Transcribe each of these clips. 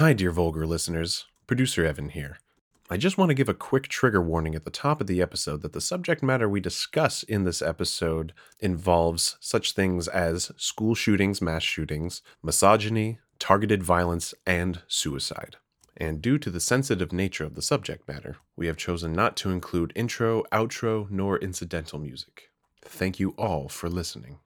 Hi, dear vulgar listeners. Producer Evan here. I just want to give a quick trigger warning at the top of the episode that the subject matter we discuss in this episode involves such things as school shootings, mass shootings, misogyny, targeted violence, and suicide. And due to the sensitive nature of the subject matter, we have chosen not to include intro, outro, nor incidental music. Thank you all for listening.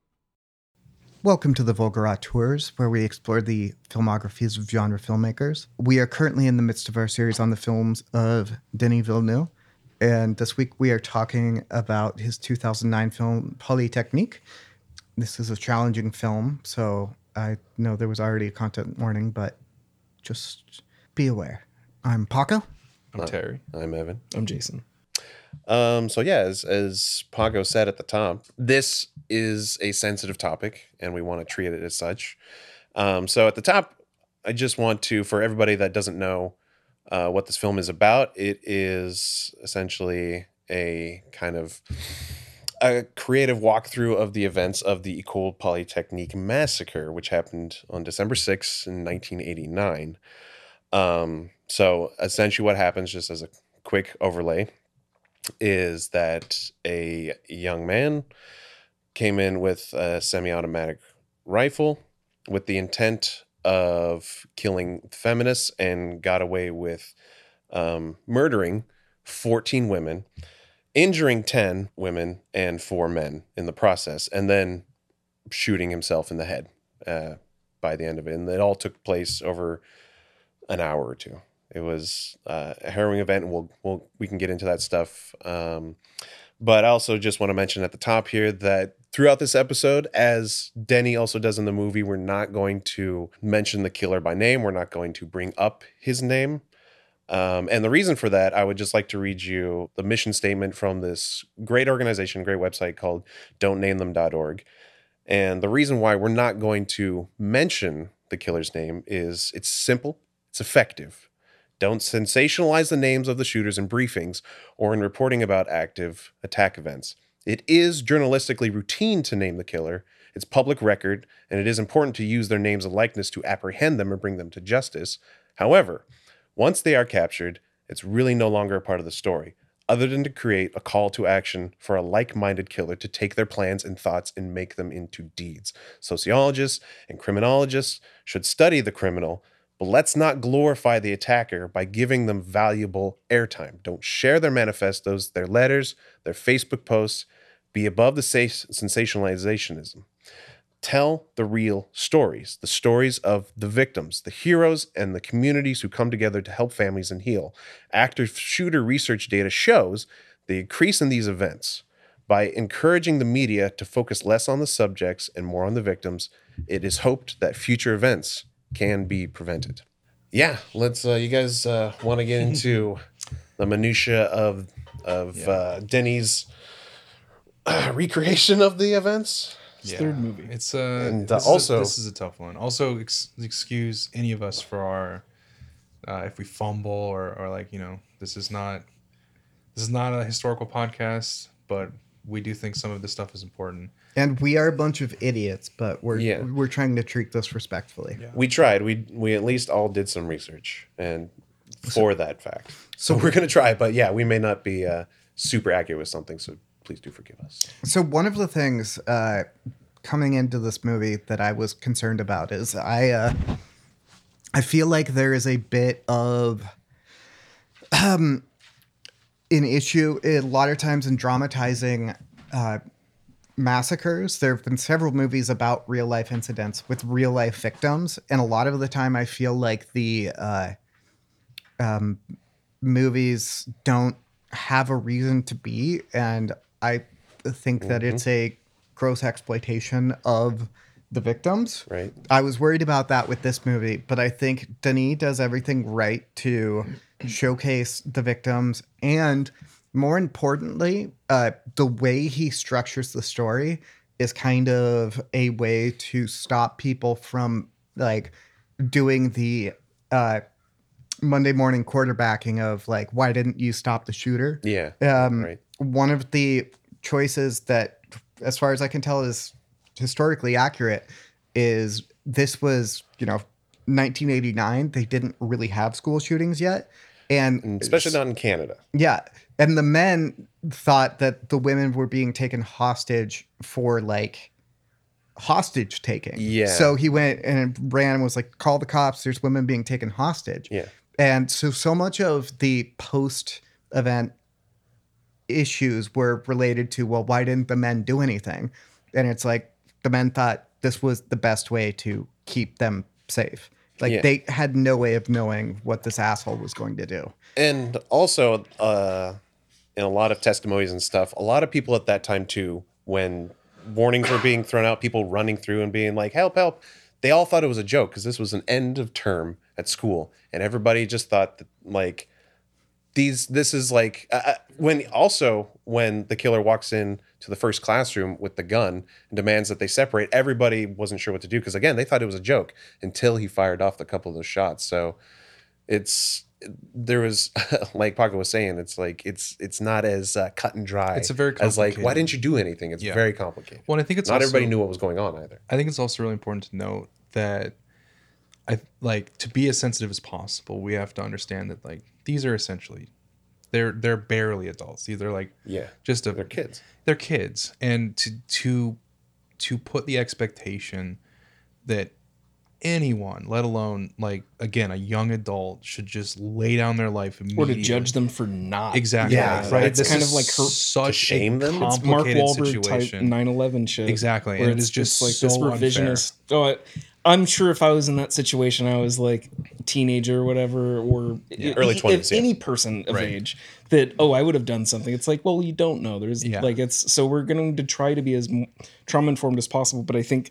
Welcome to the Vulgar Auteurs, where we explore the filmographies of genre filmmakers. We are currently in the midst of our series on the films of Denis Villeneuve, and this week we are talking about his 2009 film Polytechnique. This is a challenging film, so I know there was already a content warning, but just be aware. I'm Paco. I'm Terry. I'm Evan. I'm Jason. Um, so yeah, as as Paco said at the top, this is a sensitive topic, and we want to treat it as such. Um, so at the top, I just want to, for everybody that doesn't know uh, what this film is about, it is essentially a kind of a creative walkthrough of the events of the Ecole Polytechnique massacre, which happened on December 6th in 1989. Um, so essentially, what happens, just as a quick overlay, is that a young man came in with a semi-automatic rifle with the intent of killing feminists and got away with um, murdering 14 women, injuring 10 women and four men in the process, and then shooting himself in the head uh, by the end of it. And it all took place over an hour or two. It was uh, a harrowing event, and we'll, we'll we can get into that stuff. Um, but I also just want to mention at the top here that throughout this episode, as Denny also does in the movie, we're not going to mention the killer by name. We're not going to bring up his name. Um, and the reason for that, I would just like to read you the mission statement from this great organization, great website called don'tnamethem.org. And the reason why we're not going to mention the killer's name is it's simple, it's effective. Don't sensationalize the names of the shooters in briefings or in reporting about active attack events. It is journalistically routine to name the killer. It's public record, and it is important to use their names and likeness to apprehend them and bring them to justice. However, once they are captured, it's really no longer a part of the story, other than to create a call to action for a like minded killer to take their plans and thoughts and make them into deeds. Sociologists and criminologists should study the criminal but let's not glorify the attacker by giving them valuable airtime. Don't share their manifestos, their letters, their Facebook posts. Be above the sensationalizationism. Tell the real stories, the stories of the victims, the heroes, and the communities who come together to help families and heal. Active shooter research data shows the increase in these events. By encouraging the media to focus less on the subjects and more on the victims, it is hoped that future events can be prevented. Yeah, let's. Uh, you guys uh, want to get into the minutia of of yeah. uh, Denny's uh, recreation of the events? Yeah. Third movie. It's uh, and uh, this also is a, this is a tough one. Also, ex- excuse any of us for our uh, if we fumble or or like you know this is not this is not a historical podcast, but we do think some of this stuff is important. And we are a bunch of idiots, but we're yeah. we're trying to treat this respectfully. Yeah. We tried. We we at least all did some research and for so, that fact. So we're gonna try, but yeah, we may not be uh, super accurate with something. So please do forgive us. So one of the things uh, coming into this movie that I was concerned about is I uh, I feel like there is a bit of um an issue a lot of times in dramatizing uh, massacres. There have been several movies about real life incidents with real life victims, and a lot of the time, I feel like the uh, um, movies don't have a reason to be, and I think mm-hmm. that it's a gross exploitation of the victims. Right. I was worried about that with this movie, but I think Denis does everything right to showcase the victims and more importantly, uh, the way he structures the story is kind of a way to stop people from like doing the uh, Monday morning quarterbacking of like, why didn't you stop the shooter? Yeah. Um, right. One of the choices that, as far as I can tell, is historically accurate is this was, you know, 1989, they didn't really have school shootings yet. And And especially not in Canada. yeah. And the men thought that the women were being taken hostage for like hostage taking. Yeah. So he went and ran and was like, call the cops. There's women being taken hostage. Yeah. And so, so much of the post event issues were related to, well, why didn't the men do anything? And it's like the men thought this was the best way to keep them safe. Like Yeah. they had no way of knowing what this asshole was going to do. And also, uh, in a lot of testimonies and stuff, a lot of people at that time too, when warnings were being thrown out, people running through and being like, "Help! Help!" They all thought it was a joke because this was an end of term at school, and everybody just thought that like these. This is like uh, uh, when also when the killer walks in to the first classroom with the gun and demands that they separate. Everybody wasn't sure what to do because again, they thought it was a joke until he fired off a couple of those shots. So it's there was like Paco was saying it's like it's it's not as uh, cut and dry It's a very as like why didn't you do anything it's Yeah. very complicated Well, I think it's not also, everybody knew what was going on either I think it's also really important to note that I like to be as sensitive as possible. We have to understand that like these are essentially they're they're barely adults. These are like yeah just a they're kids they're kids and to to to put the expectation that anyone let alone like again a young adult should just lay down their life immediately. or to judge them for not. exactly Yeah, right it's This kind is of like her- such To shame a them? It's It's Mark complicated Wahlberg type situation 9/11 shit. exactly where and it's it's just like so this unfair. revisionist. Oh, I, I'm sure if I was in that situation, I was like teenager or whatever, or Early if 20s, yeah. any person of Right. age that oh, I would have done something. It's like, well, you don't know. There's Yeah. like it's so we're going to try to be as trauma informed as possible, but I think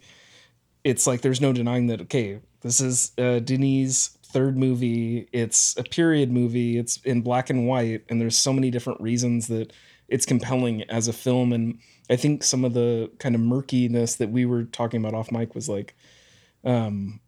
it's like there's no denying that. Okay, this is uh, Denis' third movie. It's a period movie. It's in black and white, and there's so many different reasons that it's compelling as a film. And I think some of the kind of murkiness that we were talking about off mic was like, um,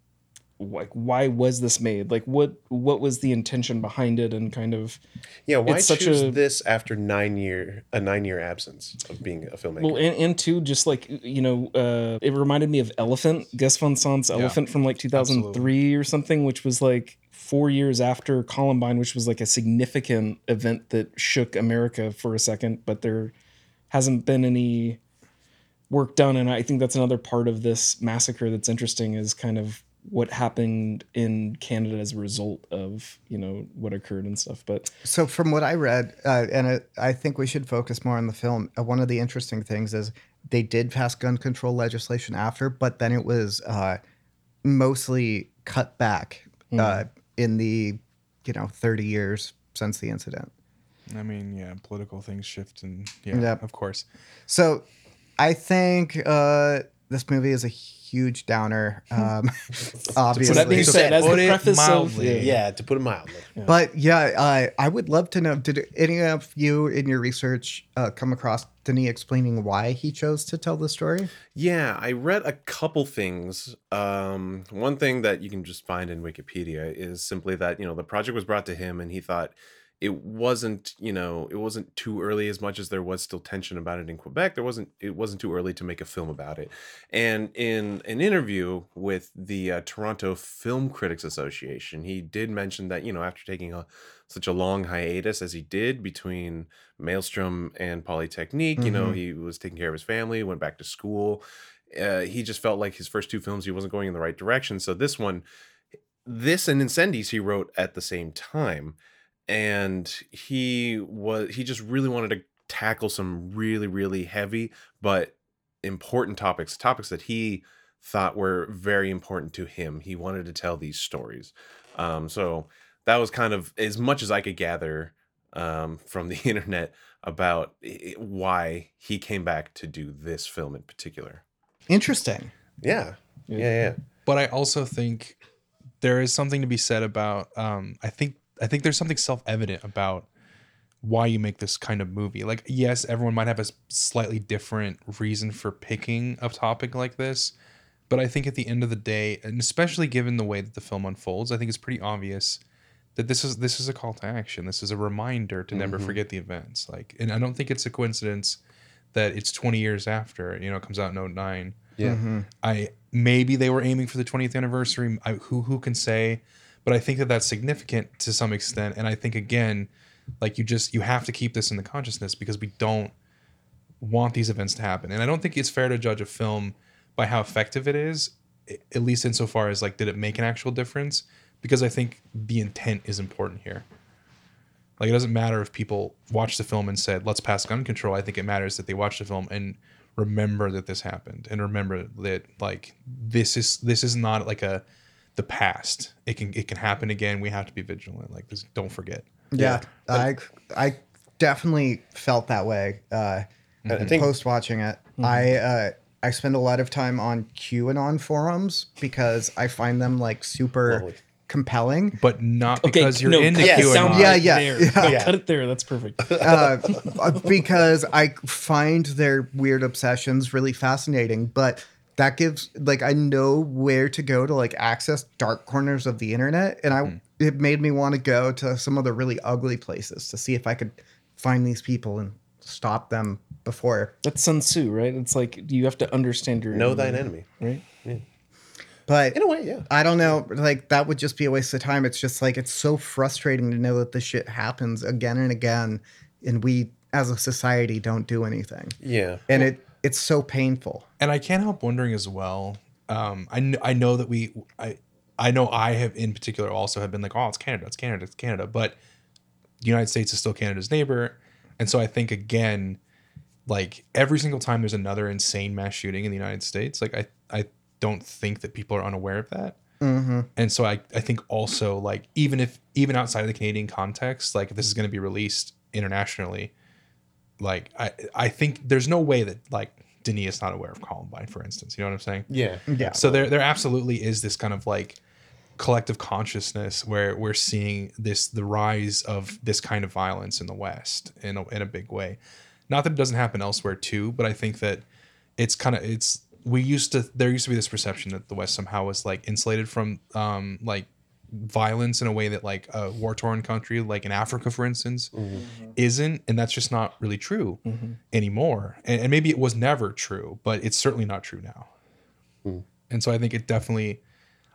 like why was this made? Like what what was the intention behind it? And kind of yeah why It's such choose a- this after nine year a nine year absence of being a filmmaker Well, and, and two, just like you know, uh, it reminded me of Elephant, Gus Van Sant's Elephant from like 2003 or something, which was like four years after Columbine, which was like a significant event that shook America for a second. But there hasn't been any work done, and I think that's another part of this massacre that's interesting is kind of what happened in Canada as a result of you know what occurred and stuff. But So, from what I read, uh, and it, I think we should focus more on the film. Uh, one of the interesting things is they did pass gun control legislation after, but then it was uh, mostly cut back uh, in the you know thirty years since the incident. I mean, yeah, political things shift, and yeah, Yep. of course. So, I think uh, this movie is a huge downer. Um, obviously, so that being So said, as put the it preface of mildly. yeah to put it mildly But yeah, uh, I would love to know. Did any of you in your research uh, come across Denis explaining why he chose to tell the story? Yeah, I read a couple things. Um, one thing that you can just find in Wikipedia is simply that you know the project was brought to him, and he thought it wasn't you know it wasn't too early as much as there was still tension about it in Quebec. There wasn't it wasn't too early to make a film about it. And in an interview with the uh, Toronto Film Critics Association, he did mention that you know after taking a such a long hiatus as he did between Maelstrom and Polytechnique, you know Mhm. he was taking care of his family, went back to school uh, he just felt like his first two films he wasn't going in the right direction. So this one, this and Incendies he wrote at the same time, and he was he just really wanted to tackle some really really heavy but important topics, topics that he thought were very important to him. He wanted to tell these stories. Um, so that was kind of as much as I could gather um, from the internet about i- why he came back to do this film in particular. Interesting. Yeah. Yeah. Yeah. Yeah. but I also think there is something to be said about um I think I think there's something self-evident about why you make this kind of movie. Like yes, everyone might have a slightly different reason for picking a topic like this, but I think at the end of the day, and especially given the way that the film unfolds, I think it's pretty obvious that this is this is a call to action. This is a reminder to never Mhm. forget the events. Like and I don't think it's a coincidence that it's 20 years after. You know, it comes out in 09. Yeah. I maybe they were aiming for the 20th anniversary. I, who who can say? But I think that that's significant to some extent, and I think again, like you just you have to keep this in the consciousness because we don't want these events to happen, and I don't think it's fair to judge a film by how effective it is, at least insofar as like did it make an actual difference? Because I think the intent is important here. Like it doesn't matter if people watch the film and said, "Let's pass gun control." I think it matters that they watch the film and remember that this happened and remember that like this is this is not like a the past. It can it can happen again. We have to be vigilant. Like this, don't forget. Yeah, I I definitely felt that way. Uh, And I think post watching it, I uh, I spend a lot of time on QAnon forums because I find them like super Lovely. compelling. But not Okay, because you're no, into cut the QAnon. Yeah, yeah, there. yeah. No, Yeah. Cut it there. That's perfect. uh, because I find their weird obsessions really fascinating. But that gives like I know where to go to like access dark corners of the internet, and I hmm. it made me want to go to some of the really ugly places to see if I could find these people and stop them before. That's Sun Tzu, right? It's like you have to understand your know thine enemy. right? But In a way, yeah. I don't know, like that would just be a waste of time. It's just like it's so frustrating to know that this shit happens again and again, and we as a society don't do anything, Yeah. and it it's so painful. and I can't help wondering as well. Um, I kn- I know that we I I know I have in particular also have been like, oh, it's Canada, it's Canada, it's Canada, but the United States is still Canada's neighbor, and so I think again, like every single time there's another insane mass shooting in the United States, like I I don't think that people are unaware of that. Mm-hmm. And so I, I think also like even if even outside of the Canadian context, like if this is going to be released internationally, like I I think there's no way that like Denis is not aware of Columbine, for instance. You know what I'm saying? Yeah. Yeah. So there there absolutely is this kind of like collective consciousness where we're seeing this the rise of this kind of violence in the West in a, in a big way. Not that it doesn't happen elsewhere too, but I think that it's kind of it's we used to there used to be this perception that the West somehow was like insulated from um like violence in a way that like a war torn country like in Africa for instance mm-hmm. Mm-hmm. isn't and that's just not really true mm-hmm. anymore and, and maybe it was never true but it's certainly not true now hmm. and so I think it definitely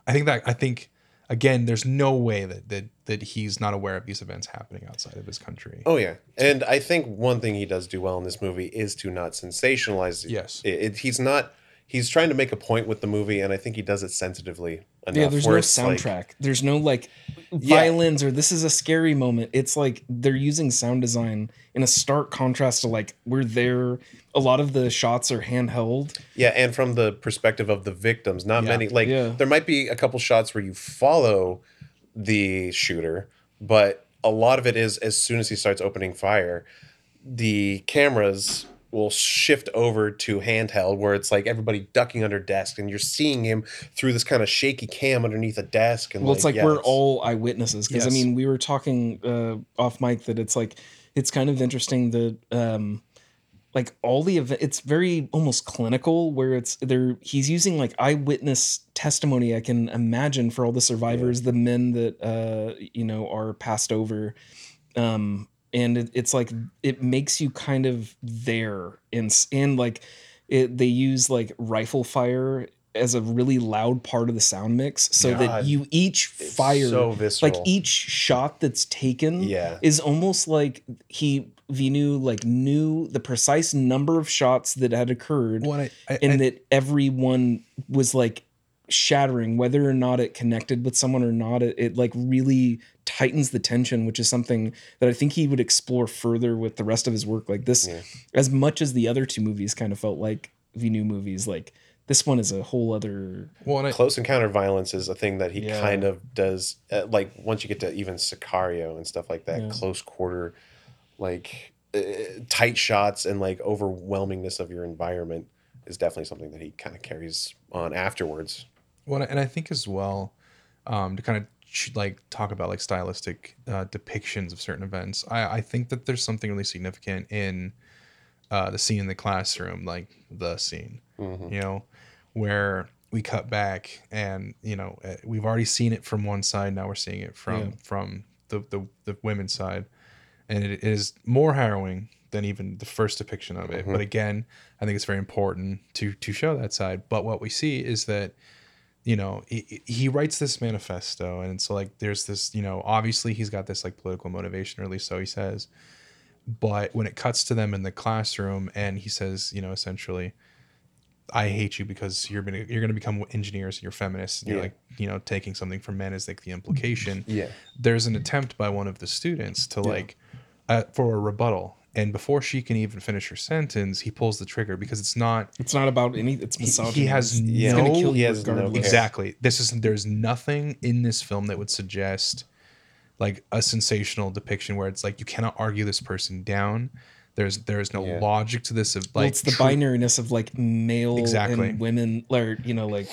I think that I think again there's no way that that that he's not aware of these events happening outside of his country Oh yeah, and I think one thing he does do well in this movie is to not sensationalize. Yes. it, it- he's not. He's trying to make a point with the movie, and I think he does it sensitively enough. Yeah, there's no it's like- soundtrack. there's no like violins or this is a scary moment. It's like they're using sound design in a stark contrast to like we're there. A lot of the shots are handheld. yeah, and from the perspective of the victims, not Yeah. many. Like Yeah. there might be a couple shots where you follow the shooter, but a lot of it is as soon as he starts opening fire, the cameras will shift over to handheld where it's like everybody ducking under desks and you're seeing him through this kind of shaky cam underneath a desk and Well, it's like yeah, we're all eyewitnesses because Yes. I mean we were talking uh, off mic that it's like it's kind of interesting that um like all the event it's very almost clinical where it's there he's using like eyewitness testimony I can imagine for all the survivors the men that uh you know are passed over um and it, it's like it makes you kind of there and and like it they use like rifle fire as a really loud part of the sound mix so that you each fire so visceral. like each shot that's taken Yeah. is almost like he Vinu like knew the precise number of shots that had occurred Well, I, I, and I- that everyone was like shattering whether or not it connected with someone or not it, it like really tightens the tension which is something that i think he would explore further with the rest of his work like this Yeah. as much as the other two movies kind of felt like the new movies like this one is a whole other well, and I, close encounter violence is a thing that he Yeah. kind of does uh, like once you get to even sicario and stuff like that Yeah. close quarter like uh, tight shots and like overwhelmingness of your environment is definitely something that he kind of carries on afterwards Well, and I think as well, um, to kind of ch- like talk about like stylistic uh, depictions of certain events, I, I think that there's something really significant in uh, the scene in the classroom, like the scene, Mhm. you know, where we cut back and you know uh, we've already seen it from one side, now we're seeing it from Yeah. from the, the the women's side, and it is more harrowing than even the first depiction of it. Mm-hmm. But again, I think it's very important to to show that side. But what we see is that you know he, he writes this manifesto and so like there's this you know obviously he's got this like political motivation or at least so he says but when it cuts to them in the classroom and he says you know essentially i hate you because you're gonna you're gonna become engineers and you're feminists and you're like you know taking something from men is like the implication. Yeah. there's an attempt by one of the students to like uh, for a rebuttal and before she can even finish her sentence he pulls the trigger because it's not It's not about any. It's he misogyny. has It's no- gonna kill he has no Exactly. This is there's nothing in this film that would suggest like a sensational depiction where it's like you cannot argue this person down. There's there's no Yeah. logic to this of like Well, it's the true- binariness of like male Exactly. and women, or you know, like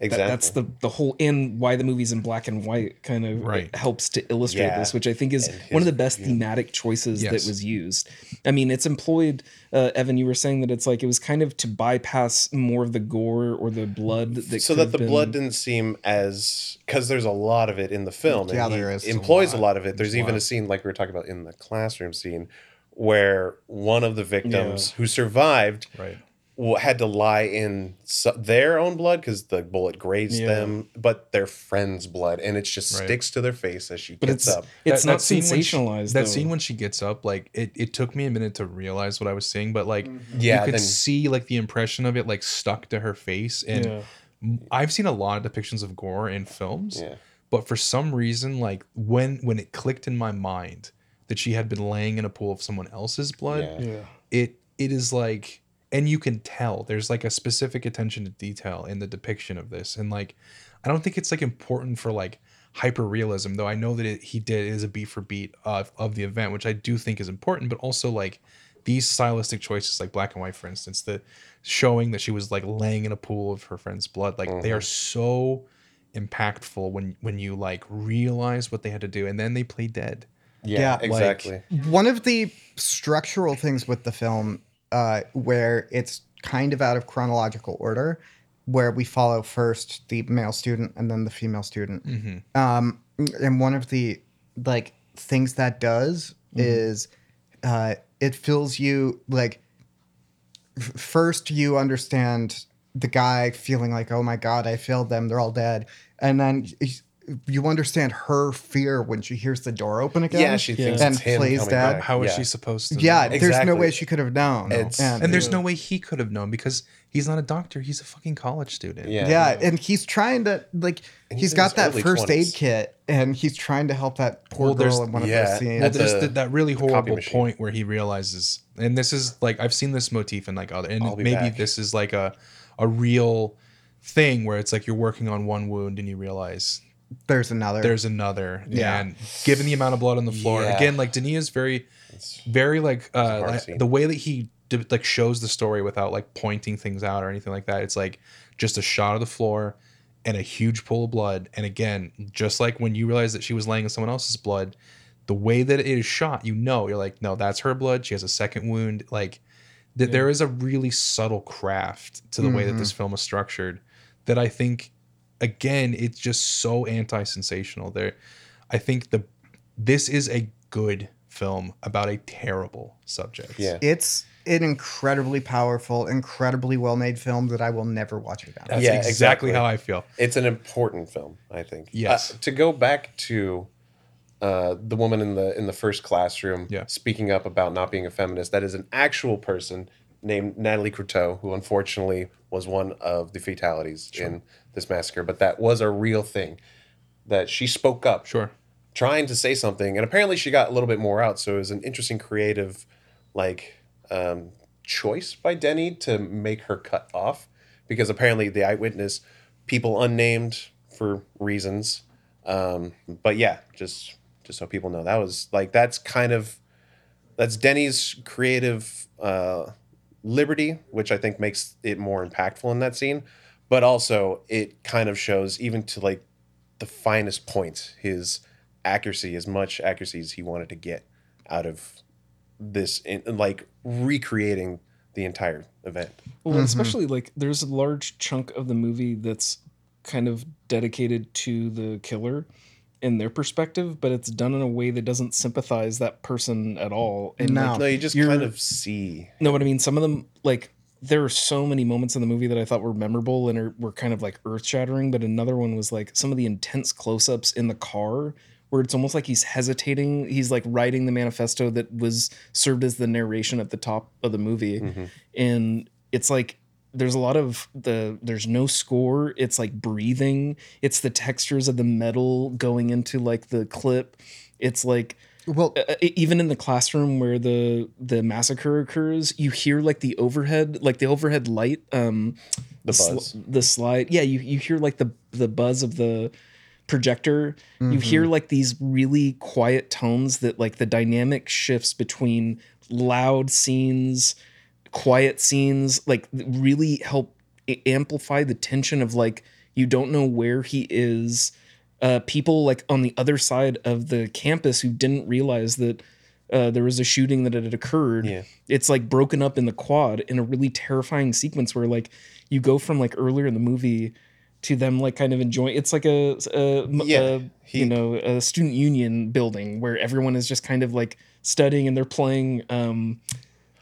that- Exactly. that's the the whole and why the movie's in black and white kind of Right. helps to illustrate Yeah. this, which I think is And one of the best view. thematic choices Yes. that was used. I mean, it's employed. Uh, Evan, you were saying that it's like it was kind of to bypass more of the gore or the blood that so that the been- blood didn't seem as because there's a lot of it in the film Yeah, and he there is employs a lot. lot of it there's There's even lot. a scene like we were talking about in the classroom scene where one of the victims who survived right. W- had to lie in so- their own blood because the bullet grazed Yeah. them but their friend's blood and it just Right. sticks to their face as she But gets it's up it's That- not that scene when she- sensationalized. that scene when she gets up, like it, it took me a minute to realize what I was seeing, but like mm-hmm. Yeah, you could then- see like the impression of it like stuck to her face. And Yeah. I've seen a lot of depictions of gore in films. yeah but for some reason like when when it clicked in my mind that she had been laying in a pool of someone else's blood Yeah. yeah. it it is like and you can tell there's like a specific attention to detail in the depiction of this and like i don't think it's like important for like hyper realism though i know that it, he did it is a beat for beat of, of the event which i do think is important but also like these stylistic choices like black and white for instance the showing that she was like laying in a pool of her friend's blood like they are mm-hmm. so impactful when when you like realize what they had to do and then they play dead. Yeah, Yeah, like- exactly. One of the structural things with the film, uh, where it's kind of out of chronological order, where we follow first the male student and then the female student. Um, and one of the like things that does is uh, it fills you like f- first you understand the guy feeling like oh my god I failed them. They're all dead. And then you understand her fear when she hears the door open again. yeah she thinks And it's him plays coming that. back. How is yeah. she supposed to Yeah, know? there's no way she could have known. It's- and, And there's no way he could have known because he's not a doctor. He's a fucking college student. yeah yeah, and he's trying to like And he's he's in got that early first aid kit and he's trying to help that poor Well, girl in one of yeah, those scenes. Well, At there's the- the, that really horrible point where he realizes, and this is like I've seen this motif in like other, and maybe back. this is like a a real thing where it's like you're working on one wound and you realize there's another. there's another. Yeah. And given the amount of blood on the floor, Yeah. again, like Denis is very, very like uh hard like, the way that he d- like shows the story without like pointing things out or anything like that. It's like just a shot of the floor and a huge pool of blood. And again, just like when you realize that she was laying in someone else's blood, the way that it is shot, you know, you're like, no, that's her blood. She has a second wound. Like that there is a really subtle craft to the way that this film is structured that I think again, it's just so anti-sensational. There I think the this is a good film about a terrible subject. yeah it's an incredibly powerful, incredibly well made film that I will never watch again. That's Yeah, exactly, exactly. how I feel. it's an important film i think Yes. Uh, to go back to uh, the woman in the in the first classroom Yeah. speaking up about not being a feminist that is an actual person named nathalie croteau who unfortunately was one of the fatalities in this massacre but that was a real thing that she spoke up Sure. trying to say something and apparently she got a little bit more out so it was an interesting creative like um, choice by denny to make her cut off because apparently the eyewitness people unnamed for reasons um, but yeah just just so people know that was like that's kind of that's denny's creative uh, liberty which i think makes it more impactful in that scene but also it kind of shows even to like the finest points his accuracy as much accuracy as he wanted to get out of this in, like recreating the entire event Well, Mm-hmm. especially like there's a large chunk of the movie that's kind of dedicated to the killer, in their perspective, but it's done in a way that doesn't sympathize that person at all. And No. like, No, you just kind of see. no, what I mean, some of them like there are so many moments in the movie that I thought were memorable and are, were kind of like earth shattering. But another one was like some of the intense close ups in the car where it's almost like he's hesitating. He's like writing the manifesto that was served as the narration at the top of the movie. Mhm. And it's like there's a lot of the there's no score. It's like breathing. It's the textures of the metal going into like the clip. It's like Well, uh, even in the classroom where the the massacre occurs, you hear like the overhead, like the overhead light, um, The sl- buzz. the slide. Yeah, you you hear like the the buzz of the projector. You hear like these really quiet tones that like the dynamic shifts between loud scenes, quiet scenes, like really help amplify the tension of like you don't know where he is. Uh, people like on the other side of the campus who didn't realize that uh, there was a shooting that had occurred. Yeah. It's like broken up in the quad in a really terrifying sequence where like you go from like earlier in the movie to them like kind of enjoying. It's like a, a, m- Yeah, a, he- you know a student union building where everyone is just kind of like studying and they're playing. Um,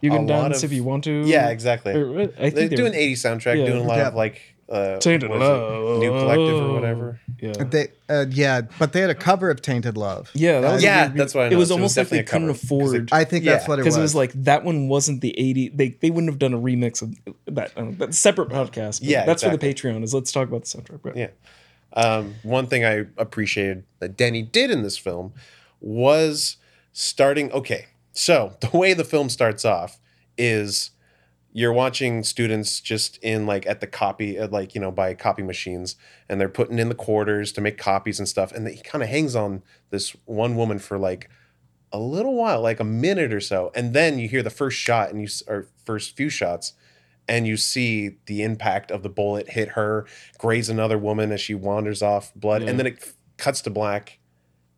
you can lot dance of- if you want to. Yeah, exactly. Or what? I They're think doing were- 80s soundtrack, Yeah. doing a lot Yeah. of like uh, Tainted what is it? Love. New Collective or whatever. Yeah. they uh, yeah, but they had a cover of Tainted Love. Yeah, that was Yeah, that's what I It was noticed. It was almost like they definitely a couldn't cover, 'cause it- afford I think that's Yeah, what it was. because it was like that one wasn't the 80 they they wouldn't have done a remix of that um, that's a separate podcast but Yeah, that's for the patreon is let's talk about the soundtrack but Yeah. Um, one thing I appreciated that Denny did in this film was starting. Okay, so the way the film starts off is you're watching students just in like at the copy, uh, like you know, by copy machines, and they're putting in the quarters to make copies and stuff. And he kind of hangs on this one woman for like a little while, like a minute or so, and then you hear the first shot, and you or first few shots, and you see the impact of the bullet hit her, graze another woman as she wanders off blood, Yeah. and then it cuts to black,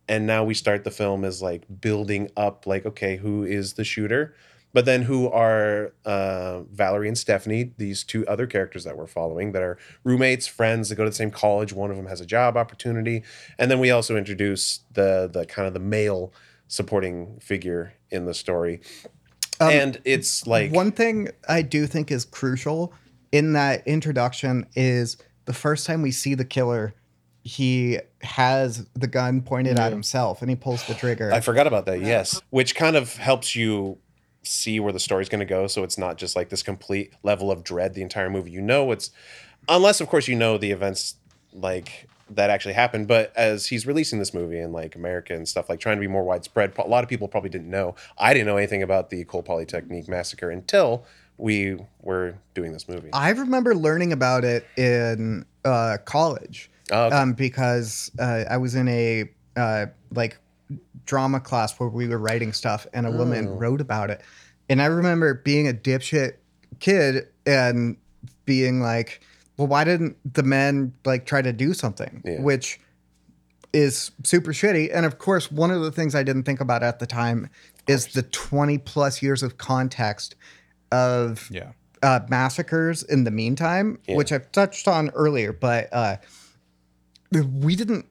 and now we start the film as like building up, like okay, who is the shooter? But then who are uh, Valerie and Stephanie, these two other characters that we're following that are roommates, friends that go to the same college. One of them has a job opportunity, and then we also introduce the the kind of the male supporting figure in the story. and it's like One thing I do think is crucial in that introduction is the first time we see the killer, he has the gun pointed at himself and he pulls the trigger. I forgot about that. Yes, which kind of helps you see where the story's going to go, so it's not just like this complete level of dread the entire movie. You know, it's unless of course you know the events like that actually happened. But as he's releasing this movie in like America and stuff, like trying to be more widespread, a lot of people probably didn't know. I didn't know anything about the Ecole Polytechnique massacre until we were doing this movie. I remember learning about it in uh, college Oh, okay. um, because uh, I was in a uh, like drama class where we were writing stuff and a woman Oh. wrote about it. And I remember being a dipshit kid and being like, well, why didn't the men like try to do something? Yeah. Which is super shitty. And of course, one of the things I didn't think about at the time is the 20 plus years of context of Yeah. uh, massacres in the meantime, Yeah. which I've touched on earlier, but uh, we didn't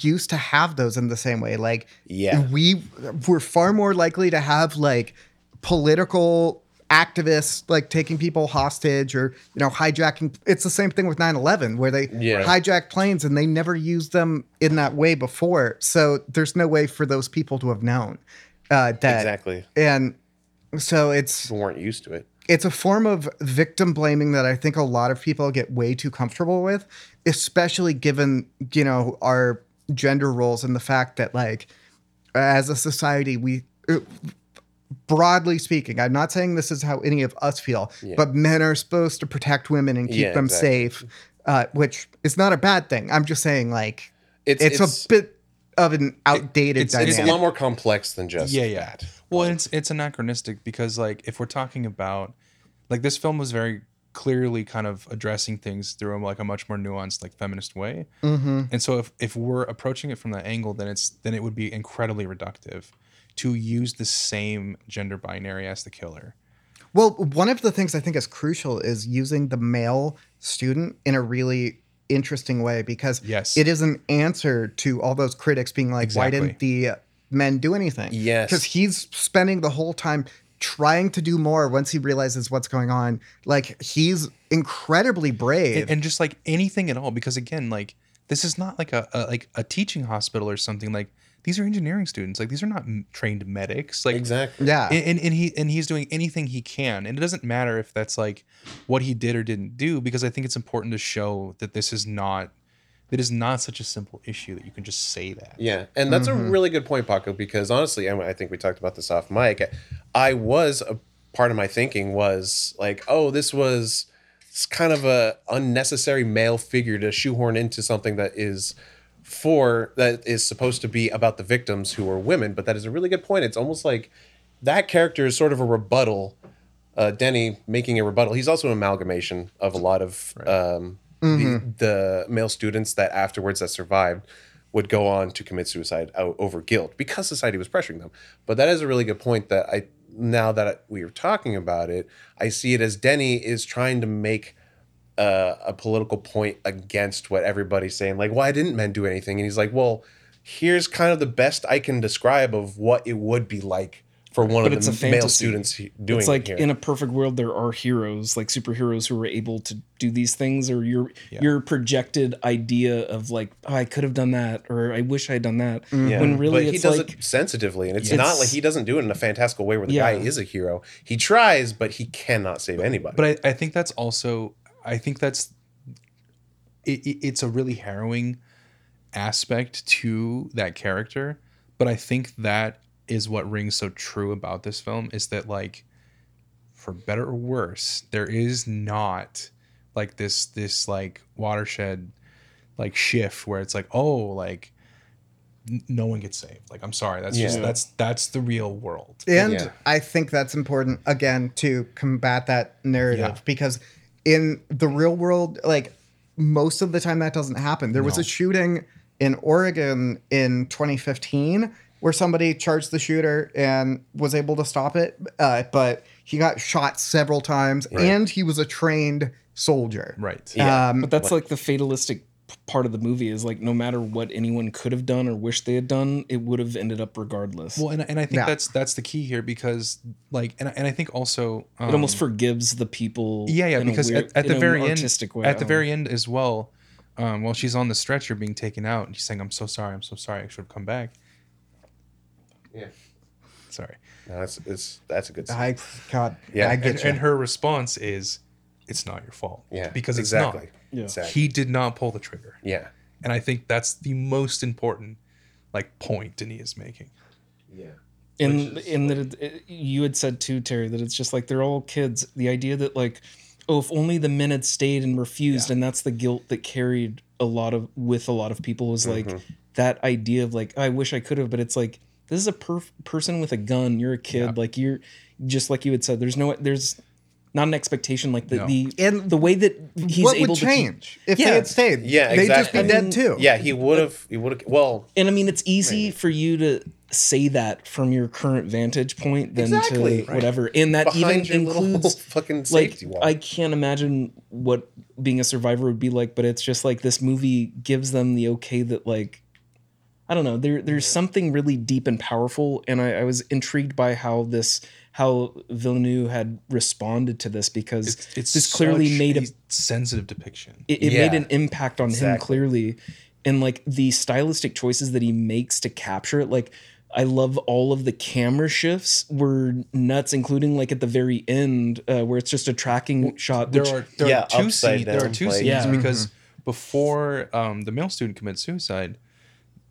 used to have those in the same way. Like, Yeah. we were far more likely to have like political activists like taking people hostage or you know hijacking it's the same thing with 9-11 where they Yeah. hijacked planes and they never used them in that way before so there's no way for those people to have known uh, that exactly. and so it's People weren't used to it. it's a form of victim blaming that I think a lot of people get way too comfortable with, especially given, you know, our gender roles and the fact that, like, as a society, we, uh, broadly speaking, I'm not saying this is how any of us feel, but men are supposed to protect women and keep Yeah, them exactly. safe, uh, which is not a bad thing. I'm just saying, like, It's it's, it's, a bit of an outdated it's- it's it's a lot more complex than just yeah, yeah. that. Well, it's it's anachronistic because like if we're talking about like this film was very clearly kind of addressing things through like a much more nuanced like feminist way. mm-hmm. And so if if we're approaching it from that angle, then it's then it would be incredibly reductive to use the same gender binary as the killer. Well, one of the things I think is crucial is using the male student in a really interesting way because Yes. it is an answer to all those critics being like, why didn't the men do anything? Yes. Because he's spending the whole time trying to do more once he realizes what's going on. Like he's incredibly brave. and, and just like anything at all because again like this is not like a, a like a teaching hospital or something like these are engineering students like these are not m- trained medics like Exactly. yeah. and, and, and he and he's doing anything he can and it doesn't matter if that's like what he did or didn't do because i think it's important to show that this is not that is not such a simple issue that you can just say that Yeah, and that's a really good point, Paco. Because honestly, and I think we talked about this off mic. I was a part of my thinking was like, oh, this was it's kind of a unnecessary male figure to shoehorn into something that is for that is supposed to be about the victims who are women. But that is a really good point. It's almost like that character is sort of a rebuttal. Uh, Denny making a rebuttal. He's also an amalgamation of a lot of um, the, the male students that afterwards that survived would go on to commit suicide over guilt because society was pressuring them. But that is a really good point that I now that we are talking about it, I see it as Denny is trying to make uh, a political point against what everybody's saying. Like, why didn't men do anything? And he's like, well, here's kind of the best I can describe of what it would be like for one But of it's the a male students he- doing it's like it here. in a perfect world there are heroes like superheroes who are able to do these things or your your projected idea of like oh, i could have done that or i wish i had done that Yeah. when really but he it's does like it sensitively, and it's It's- not like he doesn't do it in a fantastical way where the Yeah. guy is a hero. He tries, but he cannot save anybody. but I, I think that's also i think that's it, it- it's a really harrowing aspect to that character but i think that is what rings so true about this film is that like for better or worse there is not like this this like watershed like shift where it's like oh like n- no one gets saved like i'm sorry that's just that's that's the real world And Yeah. I think that's important again to combat that narrative Yeah. because in the real world, like most of the time that doesn't happen. There was a shooting in Oregon in 2015 where somebody charged the shooter and was able to stop it, uh, but he got shot several times and he was a trained soldier. right Yeah. Um, but that's like the fatalistic part of the movie is like no matter what anyone could have done or wish they had done it would have ended up regardless Well, and, and I think Yeah. that's that's the key here because like and, I- and I think also um, it almost forgives the people yeah yeah because weird- at, at the very end way. at the very end as well um, while she's on the stretcher being taken out and she's saying I'm so sorry I'm so sorry I should have come back yeah, sorry no, that's it's that's a good. Scene. I God, Yeah, I and, get you. and her response is it's not your fault yeah, because it's exactly. not Yeah. Exactly. he did not pull the trigger yeah, and I think that's the most important like point Denis is making yeah. and Which is, and that it, it- you had said too terry that it's just like they're all kids the idea that like oh if only the men had stayed and refused Yeah. and that's the guilt that carried a lot of with a lot of people was like Mm-hmm. that idea of like i wish i could have but it's like this is a perf- person with a gun you're a kid Yeah. like you're just like you had said there's no there's not an expectation like the No. the And the way that he's what able would to keep change if Yeah. they had stayed? Yeah, they'd just be I dead too. Yeah, he would have. He would have. Well, and I mean, it's easy for you to say that from your current vantage point than Exactly. to whatever. And that behind even your includes fucking like wall. I can't imagine what being a survivor would be like, but it's just like this movie gives them the okay that like I don't know, there there's something really deep and powerful, and I, I was intrigued by how this how Villeneuve had responded to this because it's, it's this clearly made a a sensitive depiction it, it Yeah. made an impact on him clearly and like the stylistic choices that he makes to capture it like i love all of the camera shifts were nuts including like at the very end uh, where it's just a tracking shot there which are there Yeah, are two upside scenes. There are two like- scenes Yeah. because before um, the male student commits suicide,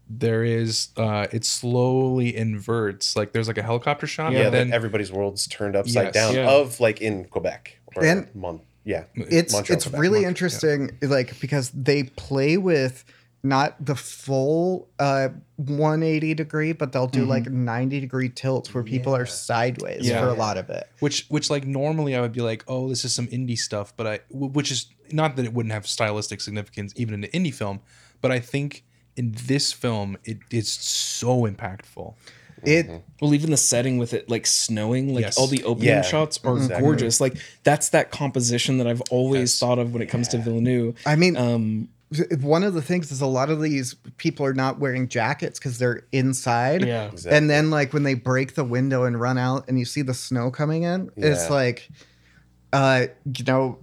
there is uh, it slowly inverts. Like there's like a helicopter shot, yeah, and then like everybody's world's turned upside Yes. down. Yeah. Of like in Quebec or And- Mon- yeah, it's Montreal, it's Quebec. really Montreal, interesting like because they play with not the full uh 180 degree but they'll do like 90 degree tilts where people are sideways Yeah. for a lot of it which which like normally I would be like, oh, this is some indie stuff, but I w- which is not that it wouldn't have stylistic significance even in an indie film, but I think in this film it is so impactful. it well even the setting with it like snowing like Yes. all the opening Yeah, shots are exactly. gorgeous like that's that composition that i've always Yes. thought of when it comes to villeneuve i mean um one of the things is a lot of these people are not wearing jackets because they're inside. Yeah. Exactly. And then like when they break the window and run out and you see the snow coming in, it's Yeah. like uh you know,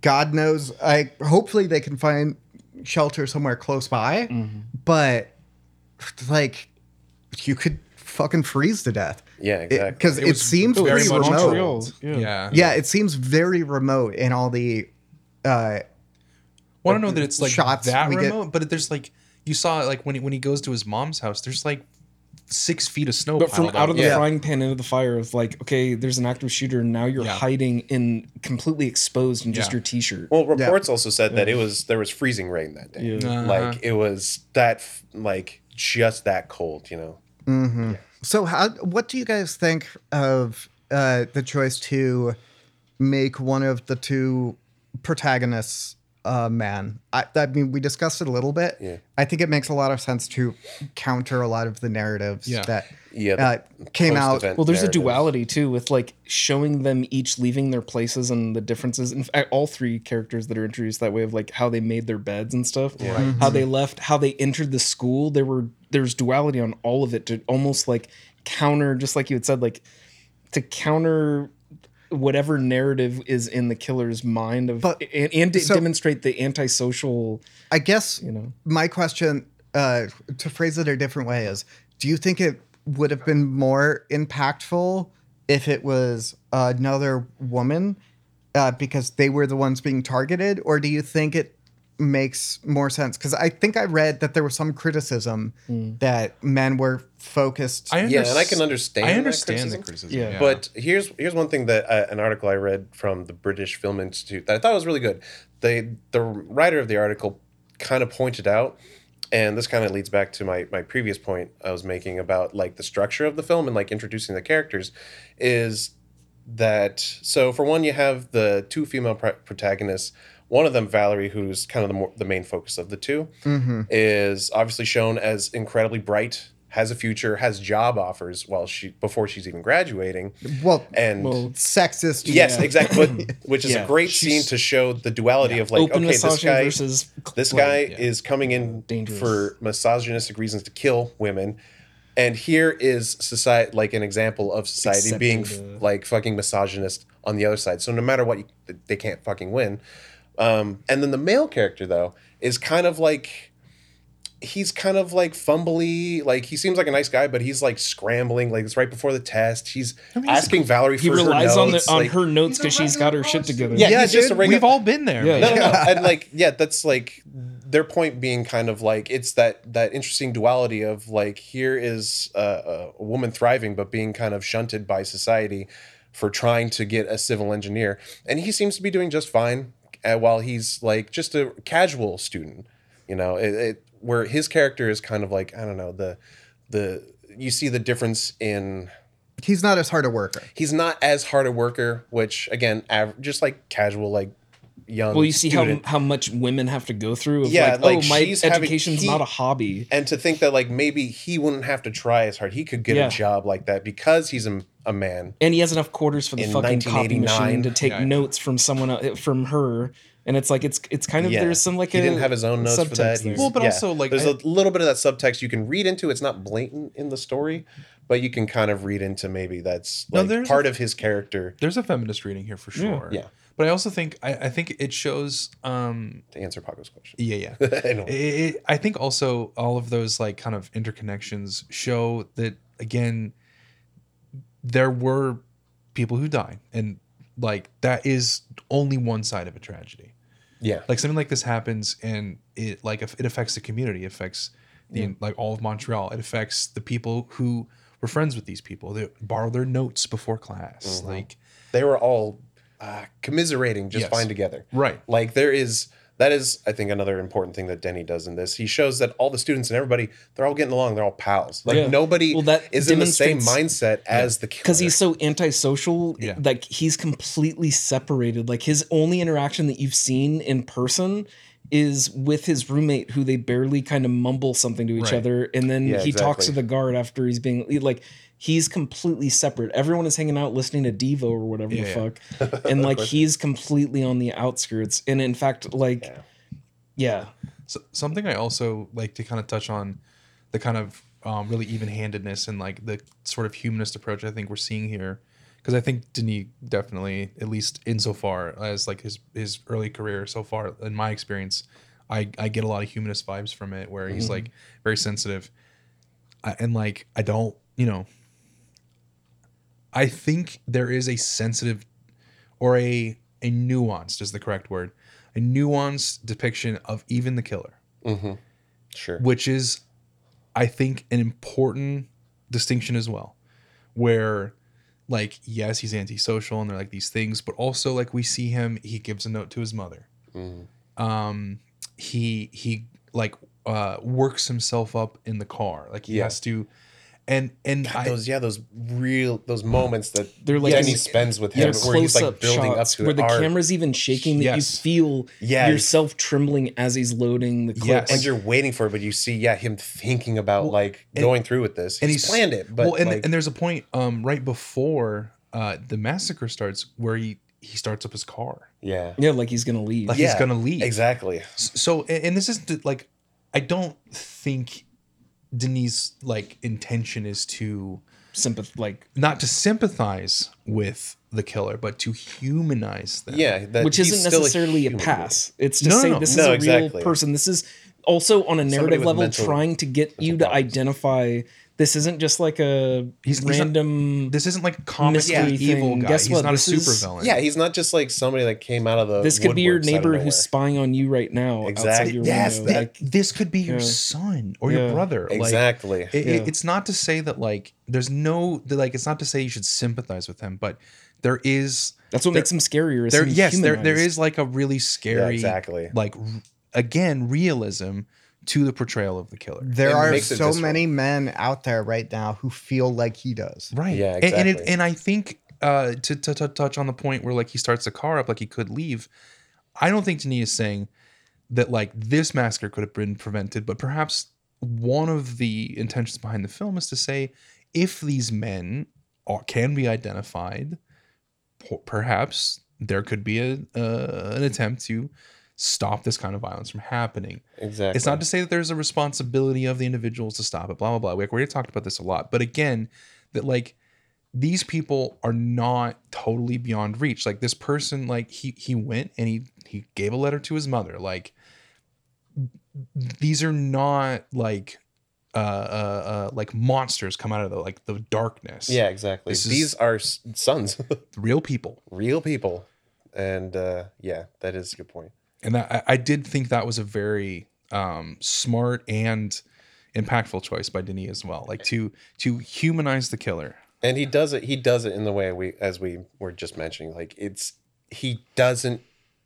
God knows I hopefully they can find shelter somewhere close by. Mm-hmm. But like you could fucking freeze to death. Yeah, exactly. Because it, was seems very very remote. Yeah. Yeah. Yeah, it seems very remote in all the uh want to know that it's like shots that we get- remote, but there's like you saw like when he, when he goes to his mom's house. There's like six feet of snow. But from piled out of the Yeah. frying pan into the fire of like, okay, there's an active shooter, and now you're Yeah. hiding in completely exposed in just Yeah. your t-shirt. Well, reports also said that it was there was freezing rain that day. Yeah. Uh-huh. Like it was that like just that cold, you know. So, how? What do you guys think of uh, the choice to make one of the two protagonists a man? I, I mean, we discussed it a little bit. Yeah. I think it makes a lot of sense to counter a lot of the narratives Yeah. that Yeah, uh, came out. Well, there's a duality too with like showing them each leaving their places and the differences. In fact, all three characters that are introduced that way of like how they made their beds and stuff, how they left, how they entered the school. There were there's duality on all of it to almost like counter, just like you had said, like to counter whatever narrative is in the killer's mind of But- and, and to so- demonstrate the antisocial. I guess You know, my question, uh, to phrase it a different way, is: Do you think it would have been more impactful if it was another woman, uh, because they were the ones being targeted, or do you think it makes more sense? Because I think I read that there was some criticism that men were focused. I Yeah, and I can understand. I that understand the criticism. criticism. Yeah. But here's here's one thing that uh, an article I read from the British Film Institute that I thought was really good. They the writer of the article kind of pointed out, and this kind of leads back to my my previous point I was making about like the structure of the film and like introducing the characters, is that so for one you have the two female pro- protagonists. One of them, Valerie, who's kind of the more, the main focus of the 2 is obviously shown as incredibly bright, has a future, has job offers while she before she's even graduating, well, and well, sexist. yes, yeah. exactly, but, which is Yeah, a great scene to show the duality of like, open okay, this guy, versus this guy yeah. is coming in Dangerous. for misogynistic reasons to kill women. And here is society, like an example of society being f- Accepted, uh, like fucking misogynist on the other side. So no matter what, you, they can't fucking win. Um, and then the male character though is kind of like he's kind of like fumbly like he seems like a nice guy but he's like scrambling like it's right before the test he's asking valerie He for relies her on the notes, on like- her notes because she's got her shit together. yeah, Yeah, he's just a dude, regular We've all been there. Yeah. man. no, no, no. and like, yeah, that's like their point being kind of like it's that that interesting duality of like here is a, a woman thriving, but being kind of shunted by society for trying to get a civil engineer, and he seems to be doing just fine, uh, while he's like just a casual student, you know, it, it where his character is kind of like I don't know the the you see the difference in He's not as hard a worker. he's not as hard a worker, which again, av- just like casual, like young. Well, you see how student. how much women have to go through. Of Yeah, like, like, oh, my she's having- education's he- not a hobby. and to think that like maybe he wouldn't have to try as hard. He could get Yeah. a job like that because he's a, a man. and he has enough quarters for the In fucking copy machine to take Yeah. notes from someone from her and it's like it's it's kind of Yeah, there's some like he a didn't have his own notes for that. there. Well, but also, like, there's I- a little bit of that subtext you can read into. It's not blatant in the story, but you can kind of read into maybe that's No, like there's part a- of his character. There's a feminist reading here for sure. Yeah. But I also think I, I think it shows um To answer Paco's question, yeah yeah I it, it- I think also all of those like kind of interconnections show that again there were people who died. And like that is only one side of a tragedy. Yeah, like something like this happens and it like it affects the community. It affects the like all of montreal. It affects the people who were friends with these people. They borrow their notes before class. Mm-hmm. like they were all uh, commiserating just Yes. fine together. right. Like there is that is I think another important thing that Denny does in this. He shows that all the students and everybody they're all getting along. They're all pals. Like Yeah. nobody Well, that is in the same mindset as the killer. because he's so antisocial Yeah. like he's completely separated like his only interaction that you've seen in person is with his roommate who they barely kind of mumble something to each Right. other and then Yeah, he talks to the guard after he's being like he's completely separate. Everyone is hanging out listening to devo or whatever Yeah, the fuck. And like he's completely on the outskirts. And in fact like Yeah. Yeah. So, something I also like to kind of touch on the kind of um, really even handedness and like the sort of humanist approach I think we're seeing here. Because I think Denis definitely, at least insofar as like his his early career so far, in my experience, I I get a lot of humanist vibes from it, where he's like very sensitive, I, and like I don't, you know, I think there is a sensitive or a a nuanced is the correct word, a nuanced depiction of even the killer Mm-hmm. Sure. which is i think an important distinction as well where like yes he's antisocial and they're like these things but also like we see him he gives a note to his mother Mhm. um he he like uh works himself up in the car like he Yeah. has to and and God, I, those yeah, those real those moments that They're like Denny in- spends with They're him, where he's like building up shots to where it. the are- camera's even shaking that Yes. you feel Yes. yourself trembling as he's loading the clips. Yes. and you're waiting for it, but you see, yeah, him thinking about like and- going through with this. and he's, he's- planned it, but well and, like, and there's a point um right before uh the massacre starts where he he starts up his car yeah, yeah, like he's gonna leave. like he's gonna leave exactly. so and and this is the- like i don't think denise like intention is to Sympath like not to sympathize with the killer but to humanize them Yeah, that which he's isn't still necessarily a, human pass. It's to No, no, say no. this No, is a real exactly. person. This is also on a narrative with level mental- trying to get you to problems. identify this isn't just like a He's- he's not- random this isn't like a comic Mystery evil thing. guy Guess he's what? not This a is- villain Yeah, he's not just like somebody that came out of the. this could be your woodworks out of neighbor who's spying on you right now outside Exactly. your yes window. that, Like, this could be your Yeah. son or Yeah. your brother like exactly. it, it- it's not to say that like there's no like it's not to say you should sympathize with him but there is that's what there- makes him scarier. is there yes there there humanized. is like a really scary exactly. like again realism to the portrayal of the killer There It are so visceral. many men out there right now who feel like he does. right Yeah, And- and, it, exactly. and i think uh to, to, to touch on the point where like he starts the car up like he could leave i don't think Denis is saying that like this massacre could have been prevented but perhaps one of the intentions behind the film is to say if these men are, can be identified perhaps there could be a uh, an attempt to stop this kind of violence from happening Exactly. it's not to say that there's a responsibility of the individuals to stop it, blah, blah, blah. We already talked about this a lot. But again, that like these people are not totally beyond reach. Like this person, like he he went and he he gave a letter to his mother. Like these are not like uh uh, uh like monsters come out of the like the darkness. Yeah, exactly. This These are sons, Real people. real people, and uh, yeah, that is a good point. And I, I did think that was a very um, smart and impactful choice by Denis as well. Like to to humanize the killer. and he does it he does it in the way we as we were just mentioning like it's he doesn't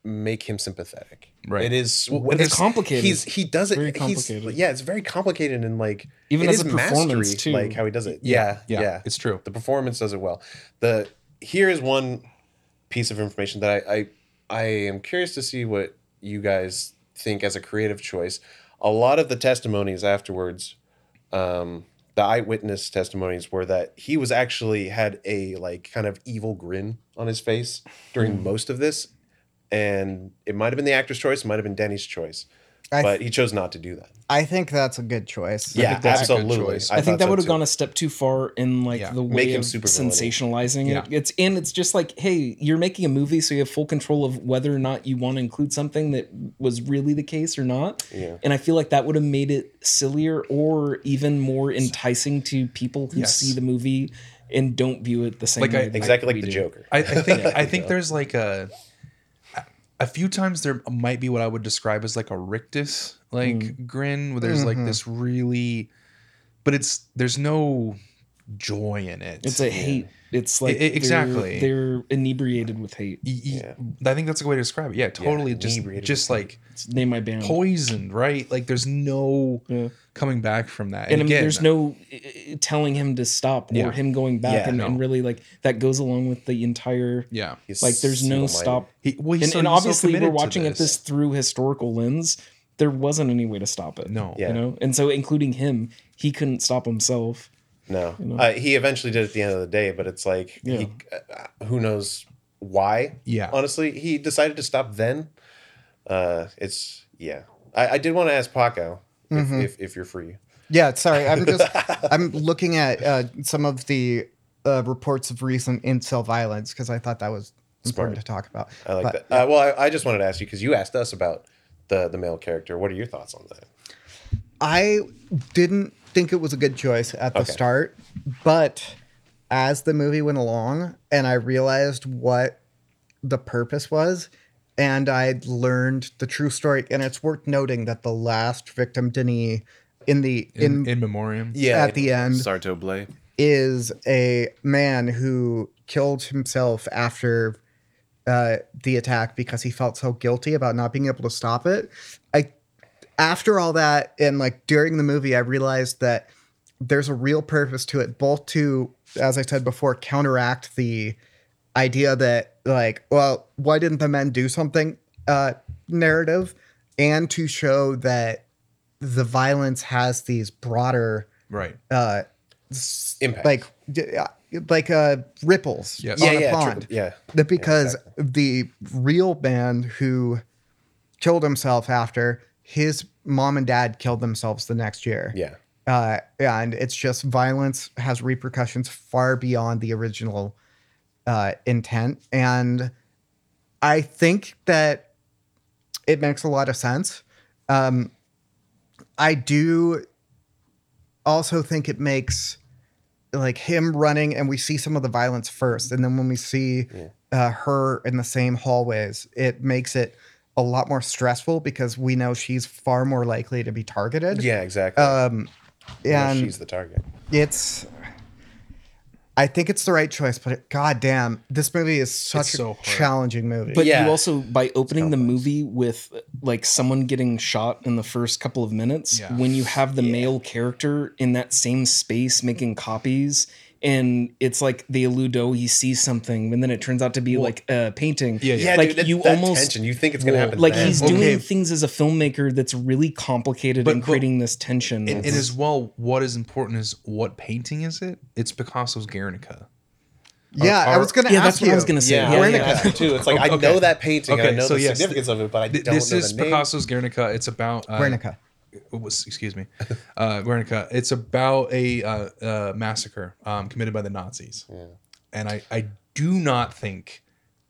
make him sympathetic Right. it is Well, what it's complicated. he's he does it Very he's complicated. yeah it's very complicated and like Even it as is a performance, too. like how he does it yeah yeah, it's true. the performance does it well the here is one piece of information that I, I i am curious to see what you guys think as a creative choice. A lot of the testimonies afterwards um the eyewitness testimonies were that he was actually had a like kind of evil grin on his face during most of this. And it might have been the actor's choice it might have been denny's choice I, but he chose not to do that I think that's a good choice. I yeah think that's a good absolutely choice. I, think that so would have gone a step too far in like Yeah. the Make way him of super sensationalizing Yeah. it. It's and it's just like, hey, you're making a movie, so you have full control of whether or not you want to include something that was really the case or not. Yeah. And I feel like that would have made it sillier or even more enticing to people who Yes. see the movie and don't view it the same Like, way. that exactly like we the do. joker I, I think I think there's like a a few times there might be what I would describe as like a rictus like mm. grin where there's like mm-hmm. this really but it's there's no joy in it. It's a hate. It's like I- I- they're- exactly. They're, inebriated with hate. Y- y- Yeah. I think that's a good way to describe it. Yeah, totally. just just like It's name my band. poisoned, right? Like there's no Yeah. Coming back from that. and I mean, again, there's no uh, telling him to stop or Yeah. him going back, Yeah, and, no. and really like that goes along with the entire yeah. He's like. There's no single-minded. stop, He, well, he's and, so- and he's so obviously we're committed to watching it this through historical lens. There wasn't any way to stop it. No. Yeah. you know, and so including him, he couldn't stop himself. No, uh, he eventually did at the end of the day, but it's like he, uh, who knows why? Yeah. honestly, he decided to stop then. Uh, it's yeah, I, I did want to ask Paco if, Mm-hmm. if, if you're free. Yeah, sorry. I'm just I'm looking at uh, some of the uh, reports of recent incel violence because I thought that was important Smart. to talk about. I like But, that. Uh, well, I, I just wanted to ask you because you asked us about the the male character. What are your thoughts on that? I didn't think it was a good choice at the Okay. start, but as the movie went along and I realized what the purpose was, and I learned the true story, and it's worth noting that the last victim, Denis, in the In, in, in memoriam. Yeah, at the end Sarto Blais. is a man who killed himself after uh, the attack because he felt so guilty about not being able to stop it. I after all that and like during the movie, I realized that there's a real purpose to it, both to, as I said before, counteract the idea that like, well, why didn't the men do something uh, narrative, and to show that the violence has these broader Right. uh Impact. like uh, like uh ripples Yes. on yeah, a yeah, pond true. yeah. That because exactly. the real man who killed himself after his mom and dad killed themselves the next year Yeah. uh and it's just violence has repercussions far beyond the original uh intent. And i think that it makes a lot of sense. Um i do also think it makes like him running and we see some of the violence first. And then when we see uh, her in the same hallways it makes it a lot more stressful because we know she's far more likely to be targeted. Yeah, exactly. um Yeah, and she's the target. it's I think it's the right choice, but it, god damn, this movie is such It's a hard. challenging movie. But Yeah. you also by opening the movie with like someone getting shot in the first couple of minutes, Yeah. when you have the male character in that same space making copies, and it's like they allude to oh he sees something, and then it turns out to be like a painting. Yeah, yeah. Yeah, like dude, you that almost tension. You think it's gonna Whoa. happen? like then. he's Okay. doing things as a filmmaker that's really complicated But- and but- creating this tension. And, and as well, what is important is what painting is it? It's Picasso's Guernica. yeah, I are- was gonna yeah, ask that's what you. I was gonna say. Yeah, Yeah, Guernica. asked you too. It's like I know that painting. and I Okay, know so the yes, significance of it, but I Th- don't this know is the name. Picasso's Guernica. It's about uh, Guernica. It was- excuse me, uh, Guernica. It's about a uh, uh, massacre um, committed by the Nazis, and I, I do not think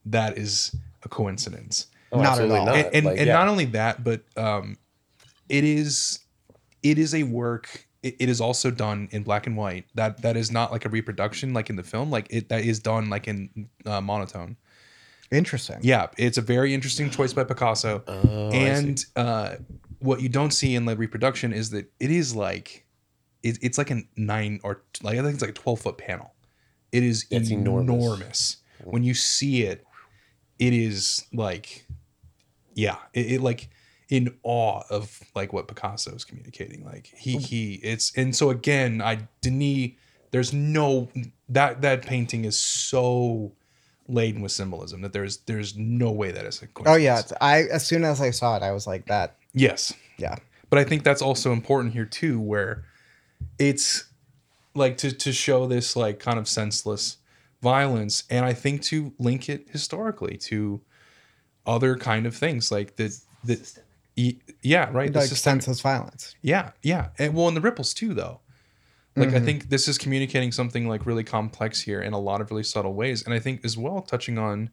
that is a coincidence. Oh, Not at absolutely all. not. and and, Like, and yeah. not only that, but um, it is it is a work. It, it is also done in black and white. That that is not like a reproduction like in the film. Like it that is done like in uh, monotone. Interesting. Yeah, it's a very interesting choice by Picasso. Oh, I and uh, what you don't see in the reproduction is that it is like it, it's like a nine or like I think it's like a twelve foot panel. It is It's enormous. enormous. When you see it, it is like, yeah, it, it like in awe of like what Picasso is communicating. Like he mm. he it's and so again, I Denis. There's no that that painting is so laden with symbolism that there's there's no way that is a Oh yeah, it's- I as soon as I saw it, I was like that. Yes. Yeah. But I think that's also important here too, where it's like to to show this like kind of senseless violence, and I think to link it historically to other kind of things like the the yeah right the Like senseless violence. yeah yeah and well and the ripples too though like i mm-hmm. think this is communicating something like really complex here in a lot of really subtle ways and i think as well touching on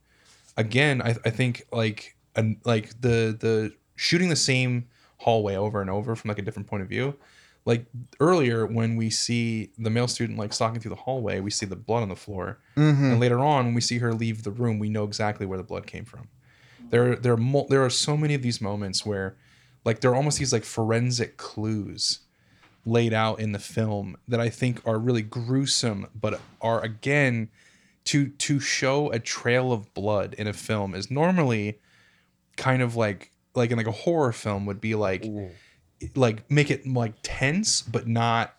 again i, I think like and like the the shooting the same hallway over and over from like a different point of view. Like earlier when we see the male student like stalking through the hallway we see the blood on the floor. Mm-hmm. and later on when we see her leave the room we know exactly where the blood came from. There there are mul- there are so many of these moments where like there are almost these like forensic clues laid out in the film that I think are really gruesome, but are again to to show a trail of blood in a film is normally kind of like like in like a horror film would be like like make it like tense but not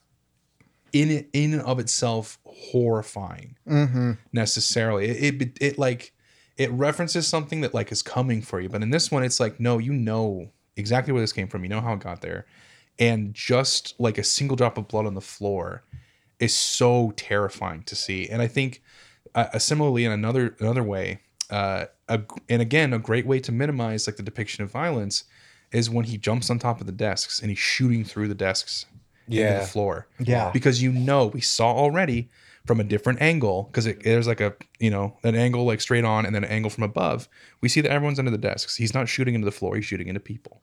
in it in and of itself horrifying Mm-hmm. necessarily. It, it it like it references something that like is coming for you, but in this one, it's like no, you know exactly where this came from. You know how it got there, and just like a single drop of blood on the floor is so terrifying to see. And I think uh, similarly in another another way, uh, a, and again a great way to minimize like the depiction of violence is when he jumps on top of the desks and he's shooting through the desks into Yeah. the floor. Yeah. because you know we saw already from a different angle because there's like a you know an angle like straight on and then an angle from above. We see that everyone's under the desks. He's not shooting into the floor. He's shooting into people.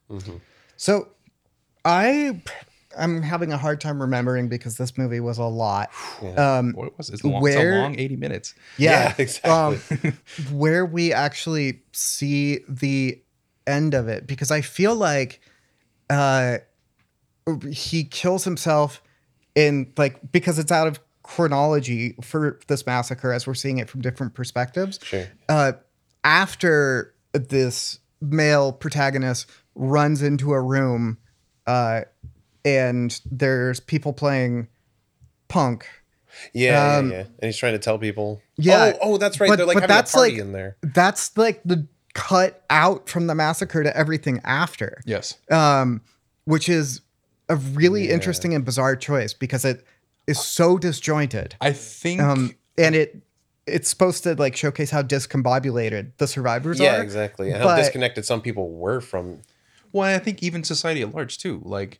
So I I'm having a hard time remembering because this movie was a lot. Um What was it? It's, long, it's a Where- long eighty minutes. yeah, Yeah, exactly. um, where we actually see the end of it because I feel like uh he kills himself in like because it's out of chronology for this massacre as we're seeing it from different perspectives. Sure. Uh after this male protagonist runs into a room uh and there's people playing punk Yeah, Um, yeah, yeah. And he's trying to tell people. Yeah, Oh, oh that's right. but- They're like but having that's a party like- in there. that's like the cut out from the massacre to everything after Yes. um which is a really Yeah. interesting and bizarre choice because it is so disjointed I think um and it it's supposed to like showcase how discombobulated the survivors Yeah, are Yeah, exactly. And how disconnected some people were from. Well, I think even society at large too. Like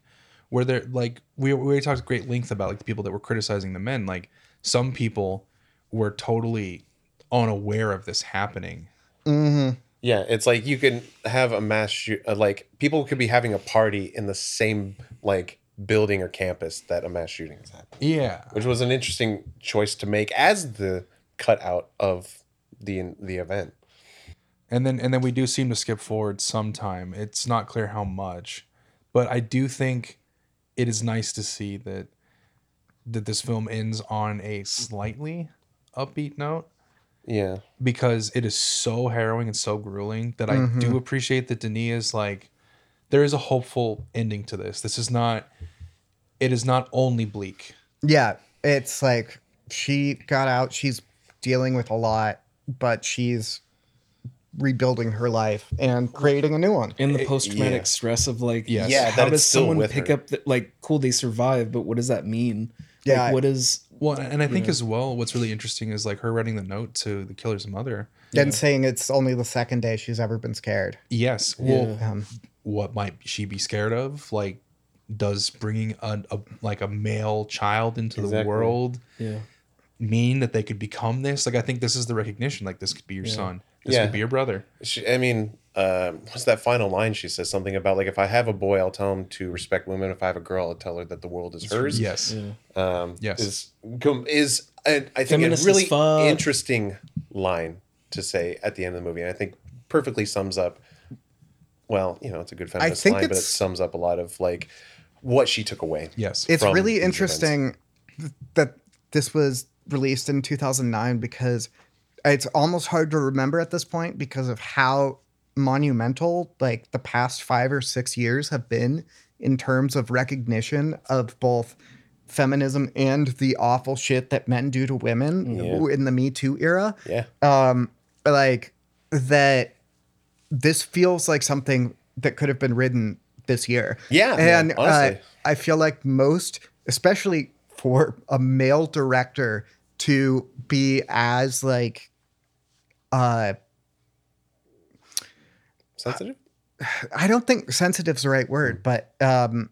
where they're like we we already talked at great length about like the people that were criticizing the men. Like some people were totally unaware of this happening. Mhm. Yeah, it's like you can have a mass shoot. Uh, like people could be having a party in the same like building or campus that a mass shooting is happening, Yeah. which was an interesting choice to make as the cutout of the the event. And then and then we do seem to skip forward sometime. It's not clear how much, but I do think it is nice to see that that this film ends on a slightly upbeat note Yeah, because it is so harrowing and so grueling that I Mm-hmm. do appreciate that Denis is like there is a hopeful ending to this. This is not it is not only bleak. yeah it's like she got out she's dealing with a lot but she's rebuilding her life and creating a new one in the post traumatic yeah. stress of like Yes. Yeah, how that does someone with pick her. up that like cool they survive but what does that mean Yeah, like, I- what is Well, and I think as well what's really interesting is like her writing the note to the killer's mother. and saying it's only the second day she's ever been scared Yes. Well, um, what might she be scared of? Like does bringing a, a like a male child into the world yeah mean that they could become this? Like I think this is the recognition like this could be your son. This Yeah. could be your brother. she, I mean, uh, what's that final line? She says something about like if I have a boy, I'll tell him to respect women. If I have a girl, I'll tell her that the world is hers. Yes. um, Yes. is is and I think Feminist a really interesting line to say at the end of the movie, and I think perfectly sums up. Well, you know, it's a good feminist think line, but it sums up a lot of like what she took away. Yes. it's really interesting th- that this was released in 2009 because it's almost hard to remember at this point because of how monumental like the past five or six years have been in terms of recognition of both feminism and the awful shit that men do to women Yeah. in the me too era. Yeah, um like that this feels like something that could have been written this year. Yeah, yeah, and uh, i feel like most especially for a male director to be as like uh sensitive. i don't think sensitive is the right word but um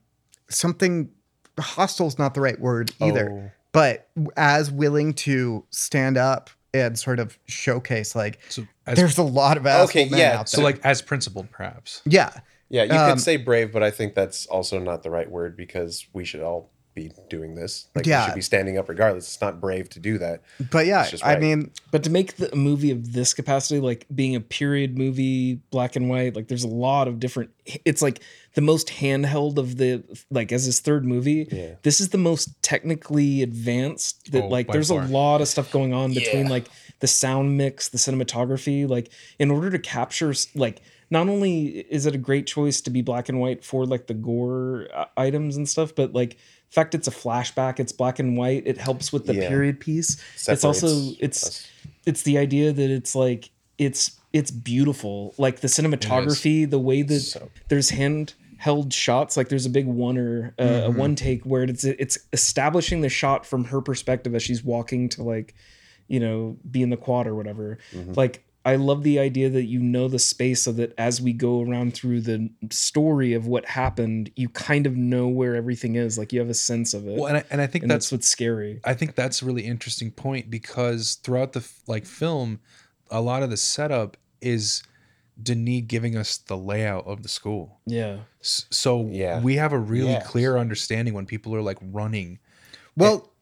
something hostile is not the right word either Oh. but as willing to stand up and sort of showcase like So as, there's a lot of asshole Okay, men yeah, out so like as principled perhaps. yeah Yeah, you Um, could say brave, but I think that's also not the right word because we should all be doing this. Like Yeah. we should be standing up regardless. It's not brave to do that. but yeah It's just i mean But to make the, a movie of this capacity, like being a period movie, black and white, like there's a lot of different. It's like the most handheld of the like as his third movie. Yeah. This is the most technically advanced. That Oh, like there's far. a lot of stuff going on between Yeah. like the sound mix, the cinematography. Like in order to capture like. Not only is it a great choice to be black and white for like the gore uh, items and stuff, but like the fact it's a flashback, it's black and white, it helps with the Yeah. period piece. it's also it's us. it's the idea that it's like it's it's beautiful. Like the cinematography the way that So- there's handheld shots like there's a big one or uh, a one take where it's it's establishing the shot from her perspective as she's walking to like you know be in the quad or whatever. Like I love the idea that you know the space so that as we go around through the story of what happened, you kind of know where everything is. Like you have a sense of it. Well, and I, and I think and that's that's what's scary. I think that's a really interesting point because throughout the like film, a lot of the setup is Denis giving us the layout of the school. Yeah. So Yeah. we have a really Yes. clear understanding when people are like running. Well,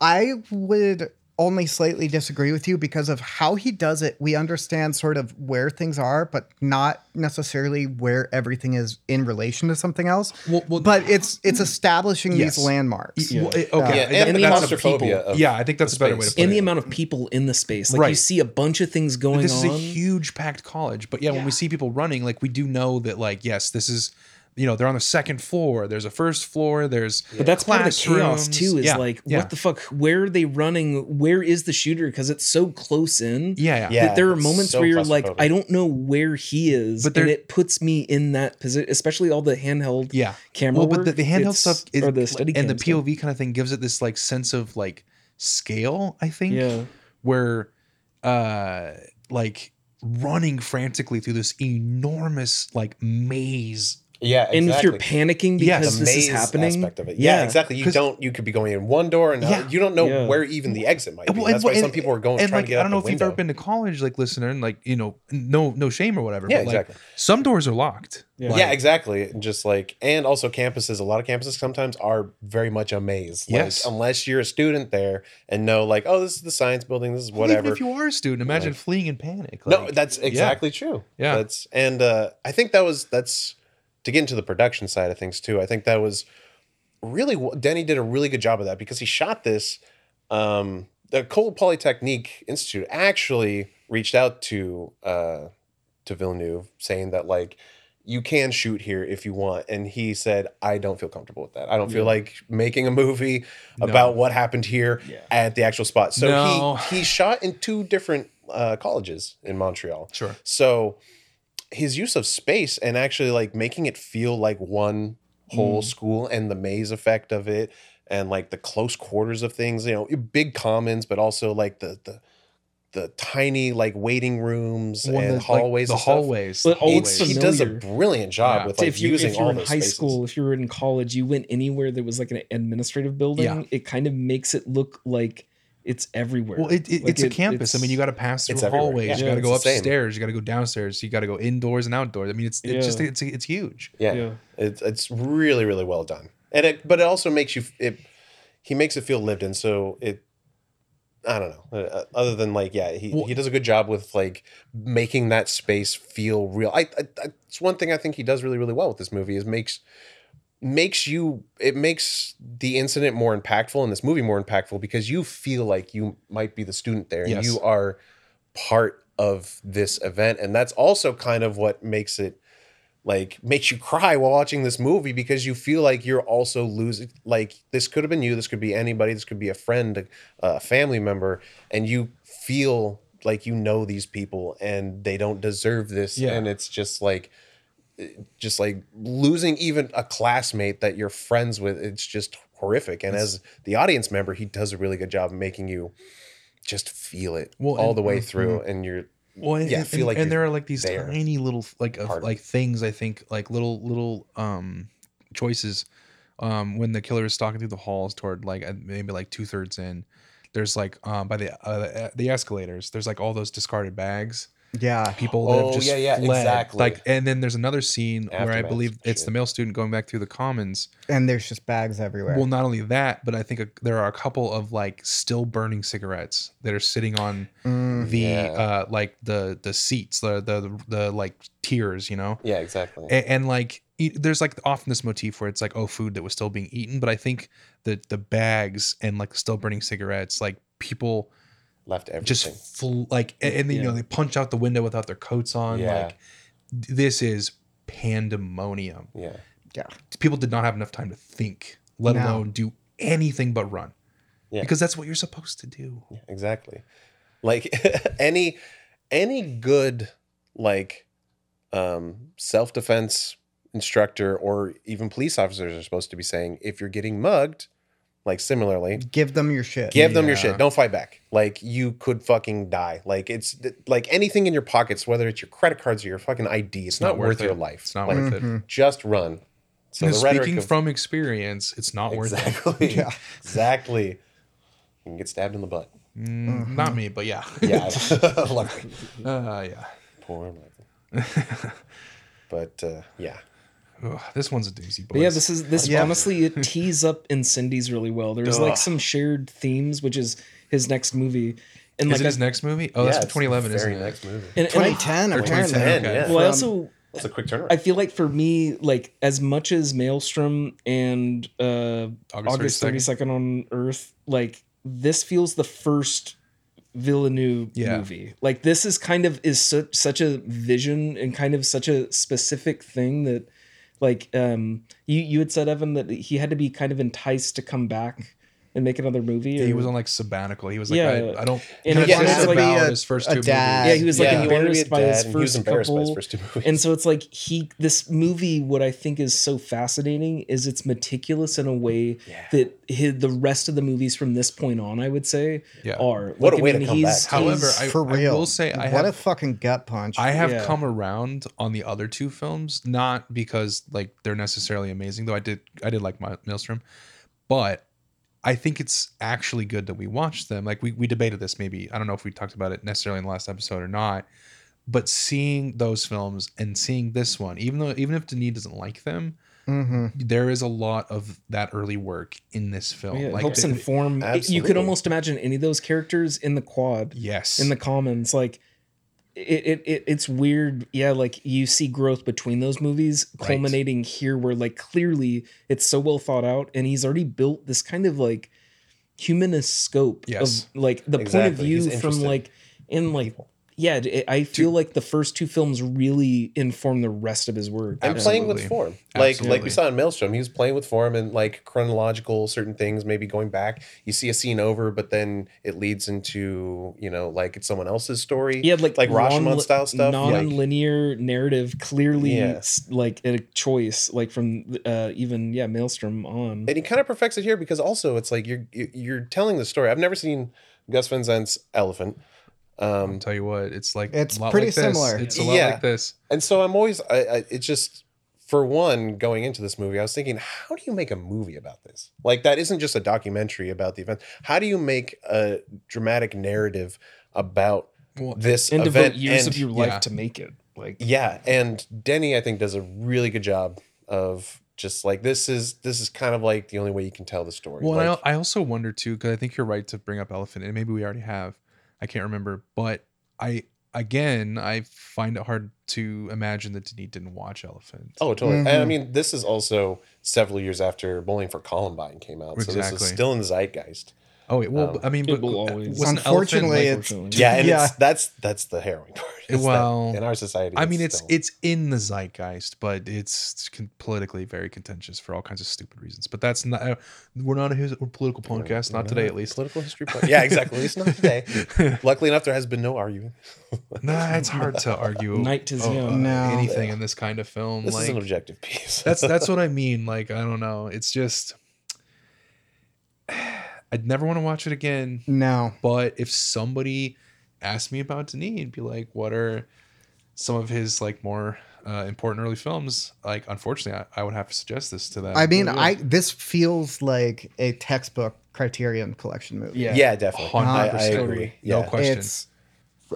I would only slightly disagree with you because of how he does it. We understand sort of where things are, but not necessarily where everything is in relation to something else. Well, well But it's it's establishing Yes. these landmarks. Y- well, it- Uh, okay, Yeah, that- and the that's- claustrophobia of yeah, I think that's a better way to put and it. the amount of people in the space. Like you see a bunch of things going on. this is a huge packed college but yeah, when we see people running like we do know that like yes this is you know they're on the second floor there's a first floor there's But that's part of the chaos too. Is Yeah, like, yeah. what the fuck? Where are they running? Where is the shooter? Because it's so close in. yeah yeah, Yeah. that there are moments so where you're like. I don't know where he is, But but and it puts me in that position, especially all the handheld yeah camera. well but the, work, the handheld stuff is, or the steady and the cam stuff. pov kind of thing gives it this like sense of like scale i think Yeah, where uh like running frantically through this enormous like maze Yeah, and if you're panicking because the this is happening, aspect of it. Yeah, Yeah. exactly. You don't. You could be going in one door, and Yeah. yeah. you don't know Yeah. where even the exit might be. Well, and- That's why and- some people are going and trying like to get I don't know the if you've ever been to college, like listener, and like you know, no no shame or whatever. Yeah, but like exactly. some doors are locked. Yeah. Like, yeah, exactly. And Just like, and also campuses. A lot of campuses sometimes are very much a maze. Like, Yes. unless you're a student there and know, like, oh, this is the science building. This is well, even whatever. if you are a student, imagine Like- fleeing in panic. no, that's exactly true. Yeah. That's and uh, I think that was that's to get into the production side of things too. I think that was really Denny did a really good job of that because he shot this. Um, the Ecole Polytechnique Institute actually reached out to uh, to Villeneuve saying that like you can shoot here if you want, and he said I don't feel comfortable with that. I don't feel like making a movie about what happened here Yeah. at the actual spot. So No. he he shot in two different uh, colleges in Montreal. sure. So his use of space and actually like making it feel like one whole Mm. school and the maze effect of it and like the close quarters of things, you know, big commons, but also like the the the tiny like waiting rooms One and that, like, hallways. the and hallways, But the He, hallways. he does a brilliant job Yeah. with So like if you using if you all were in those high spaces. school, if you were in college, you went anywhere that was like an administrative building. Yeah. It kind of makes it look like it's everywhere. Well, it, it, Like it's a it- campus. I mean, you got to pass through hallways. Yeah. You got to go it's upstairs. You got to go downstairs. You got to go indoors and outdoors. I mean, it's it's just it's it's huge. Yeah. Yeah. It's it's really really well done. And it but it also makes you it he makes it feel lived in so it I don't know. Uh, other than like yeah, he Well- he does a good job with like making that space feel real. I, I, I it's one thing I think he does really really well with this movie is makes makes you it makes the incident more impactful and this movie more impactful because you feel like you might be the student there and Yes. you are part of this event and that's also kind of what makes it like makes you cry while watching this movie because you feel like you're also losing like this could have been you this could be anybody this could be a friend a, a family member and you feel like you know these people and they don't deserve this Yeah. and it's just like just like losing even a classmate that you're friends with it's just horrific and as the audience member he does a really good job of making you just feel it Well, all and- the way through and you're Well, and, Yeah, and, feel like and there are like these there. tiny little like of, like things I think like little little um choices um when the killer is stalking through the halls toward like uh, maybe like two thirds in. There's like um by the uh, the escalators. There's like all those discarded bags. Yeah. People that Oh, have just yeah, yeah, fled. exactly. Like and then there's another scene where I believe it's shit. the male student going back through the commons. And there's just bags everywhere. Well, not only that, but I think a, there are a couple of like still burning cigarettes that are sitting on Mm. the Yeah. uh like the the seats the the the like tiers you know yeah exactly and, and like e- there's like often this motif where it's like oh food that was still being eaten but i think that the bags and like still burning cigarettes like people left everything just fl- like and, and you know they punch out the window without their coats on Yeah. like this is pandemonium yeah yeah. people did not have enough time to think let No. alone do anything but run Yeah. because that's what you're supposed to do Yeah, exactly. Like any any good like um self-defense instructor or even police officers are supposed to be saying if you're getting mugged, like similarly, Give them your shit. give them your Yeah. shit. Don't fight back. Like you could fucking die. Like it's like anything in your pockets, whether it's your credit cards or your fucking ID, it's, not, worth, it. your life. It's not Like, worth it. Mm-hmm. Just run. So the rhetoric speaking of- from experience, it's not worth it. exactly, Yeah. exactly, you can get stabbed in the butt. Mm, Not me, but yeah. Yeah, luckily. uh, yeah. Poor Michael. but uh, yeah, Ugh, this one's a doozy, boys. Yeah, this is this Yeah. honestly it tees up Incendies really well. There's like some shared themes, which is his next movie, and is like it his I- next movie? Oh, yeah, that's 2011, the isn't very it? next movie. and, and I, 2010 Or 2010, Okay. yeah. well, I also It's a quick turnaround. I feel like for me, like as much as Maelstrom and uh, August August 32nd. thirty second on Earth, like this feels the first Villeneuve Yeah. movie. Like this is kind of is such such a vision and kind of such a specific thing that, like, um, you you had said Evan that he had to be kind of enticed to come back and make another movie. Yeah, he was on like sabbatical. He was like, Yeah. I, I don't. And And he yeah, wanted to be about a- his first two dad. Yeah, he was like Yeah. embarrassed by his Dad, and he was first embarrassed by his first two movies. And so it's like he this movie what I think is so fascinating is it's meticulous in a way Yeah. that his, the rest of the movies from this point on I would say Yeah. are. What a I way to mean, come he's- back. However, he's- I, For I will say I what have a fucking gut punch. I have Yeah. come around on the other two films, not because like they're necessarily amazing, though I did I did like my Maelstrom, but I think it's actually good that we watched them. Like we we debated this maybe I don't know if we talked about it necessarily in the last episode or not, but seeing those films and seeing this one, even though even if Denis doesn't like them, hmm there is a lot of that early work in this film. yeah, it like helps the- inform. You could almost imagine any of those characters in the quad, yes, in the commons, like. It, it, it it's weird yeah like you see growth between those movies Right. culminating here where like clearly it's so well thought out and he's already built this kind of like humanist scope Yes. of like the point of view from like in like yeah it, i feel like the first two films really inform the rest of his work. And Yeah. playing with form. Like like we saw in maelstrom he was playing with form and like chronological certain things maybe going back. You see a scene over but then it leads into you know like it's someone else's story. Yeah, had like like non- rashomon style stuff non-linear narrative clearly Yeah. like a choice like from uh even yeah maelstrom on. And he kind of perfects it here because also it's like you're you- you're telling the story. I've never seen Gus Van Sant's elephant I'll um tell you what, it's like It's a lot pretty like this. similar. It's a lot Yeah. like this. and so i'm always I, I it's just for one going into this movie i was thinking how do you make a movie about this like that isn't just a documentary about the event how do you make a dramatic narrative about Well, this and event years and, of your life yeah. to make it like yeah and denny i think does a really good job of just like this is this is kind of like the only way you can tell the story Well, like, I, I also wonder too, because I think you're right to bring up elephant, and maybe we already have. I can't remember, but I again I find it hard to imagine that Denis didn't watch Elephant. Oh, totally. Mm-hmm. I mean, this is also several years after Bowling for Columbine came out, so this is still in the zeitgeist. Oh, wait, well, Um, I mean, it but will always- Unfortunately, Elephant, it's- unfortunately. Yeah, and Yeah. it's that's that's the harrowing part. is that Well, in our society, I mean, it's still- it's in the zeitgeist, but it's politically very contentious for all kinds of stupid reasons. But that's not. Uh, we're not a, his- a political podcast, not today at least. political history. podcast. Yeah, exactly. At least not today. Luckily enough, there has been no arguing. Nah, it's hard to argue. Night is oh, young. No. anything in this kind of film. This like is an objective piece. that's that's what I mean. Like I don't know. It's just I'd never want to watch it again. No. But if somebody asked me about Denis and be like, what are some of his like more uh, important early films? Like, unfortunately, I, I would have to suggest this to them. I mean, I this feels like a textbook Criterion collection movie. Yeah. yeah, definitely. I, I agree. No Yeah. question. It's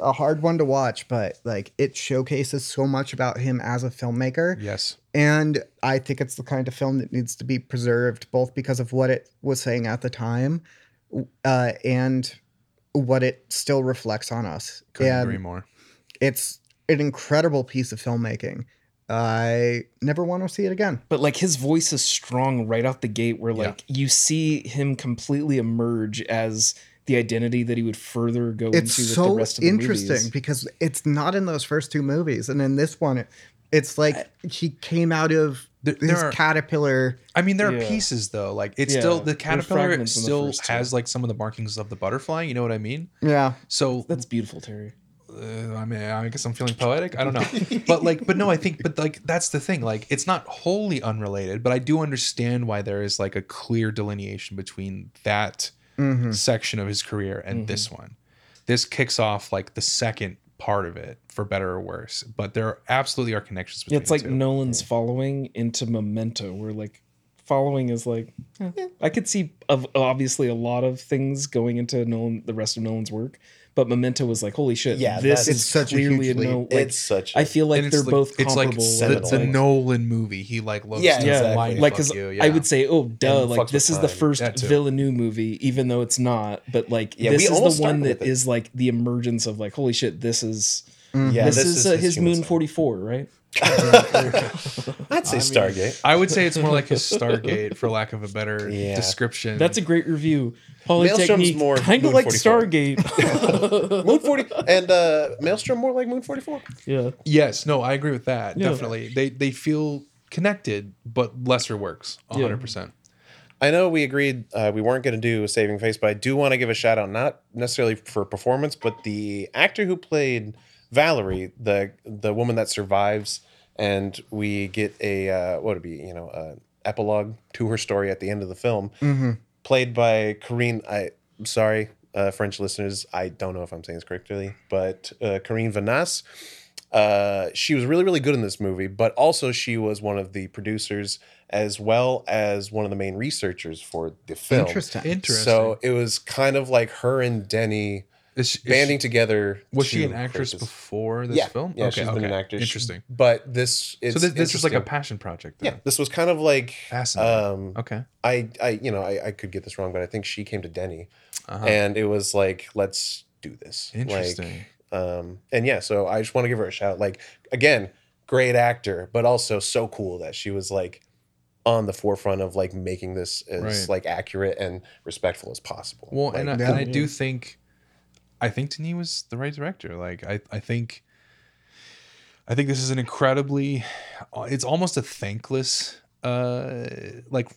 a hard one to watch, but like it showcases so much about him as a filmmaker. yes, And I think it's the kind of film that needs to be preserved, both because of what it was saying at the time, uh, and what it still reflects on us. couldn't and agree more. it's an incredible piece of filmmaking. I never want to see it again. but like his voice is strong right out the gate where like you see him completely emerge as the identity that he would further go It's into with the so rest of the interesting movies. because it's not in those first two movies, and in this one, it, it's like he came out of There- there are- caterpillar. I mean, there are pieces though. Like, it's Yeah, still the caterpillar fragments in the still has like some of the markings of the butterfly. You know what I mean? Yeah, So That's beautiful, Terry. uh, I mean, I guess I'm feeling poetic. I don't know, but like, but no, I think, but like, that's the thing. Like, it's not wholly unrelated, but I do understand why there is like a clear delineation between that Mm-hmm. section of his career and this one. This kicks off like the second part of it, for better or worse. But there absolutely are connections between. it's like two. Nolan's following into Memento, where like following is like eh, I could see of obviously a lot of things going into Nolan the rest of Nolan's work, but Memento was like holy shit, Yeah, this is such a clearly huge a leap. no. Like, it's such. I feel like they're it's both It's like comparable. the, with, the like- Nolan movie. He like loves Yeah, yeah, exactly. like because you, I would say, oh, duh, And like this with is the first That too. Villeneuve movie, even though it's not. But like Yeah, this is the one started that it. is like the emergence of like, holy shit, this is yeah, this, is, uh, his, human Moon. Forty Four, right? I'd say Stargate. I would say it's more like his Stargate, for lack of a better Yeah. description. That's a great review. Maelstrom's Polytechnique, more kind Moon of like 44. Stargate. Moon forty and uh, Maelstrom more like Moon forty four. yeah, yes, no, I agree with that. Yeah. Definitely, they they feel connected, but lesser works. Yeah. hundred percent. I know we agreed uh, we weren't going to do a saving face, but I do want to give a shout out, not necessarily for performance, but the actor who played Valerie, the the woman that survives, and we get a uh, what would it be, you know, uh, epilogue to her story at the end of the film, played by Corinne. I, I'm sorry, uh, French listeners, I don't know if I'm saying this correctly, but uh, Corinne Vanasse. Uh, she was really, really good in this movie, but also she was one of the producers as well as one of the main researchers for the film. Interesting. Interesting. So it was kind of like her and Denis Is she- is banding she- together. was she an actress create this- before this yeah, film? Yeah, she's been an actress. Interesting. But this, it's, so this, this was like a passion project. yeah. This was kind of like Fascinating. um, Okay. I, I, you know, I, I could get this wrong, but I think she came to Denis, Uh-huh. and it was like, let's do this. Like, Interesting. um, and yeah, so I just want to give her a shout. Like again, great actor, but also so cool that she was like on the forefront of like making this as Right. like accurate and respectful as possible. Well, Like, and, I, and I do think, I think Denis was the right director. Like I, I think, I think this is an incredibly, it's almost a thankless, uh, like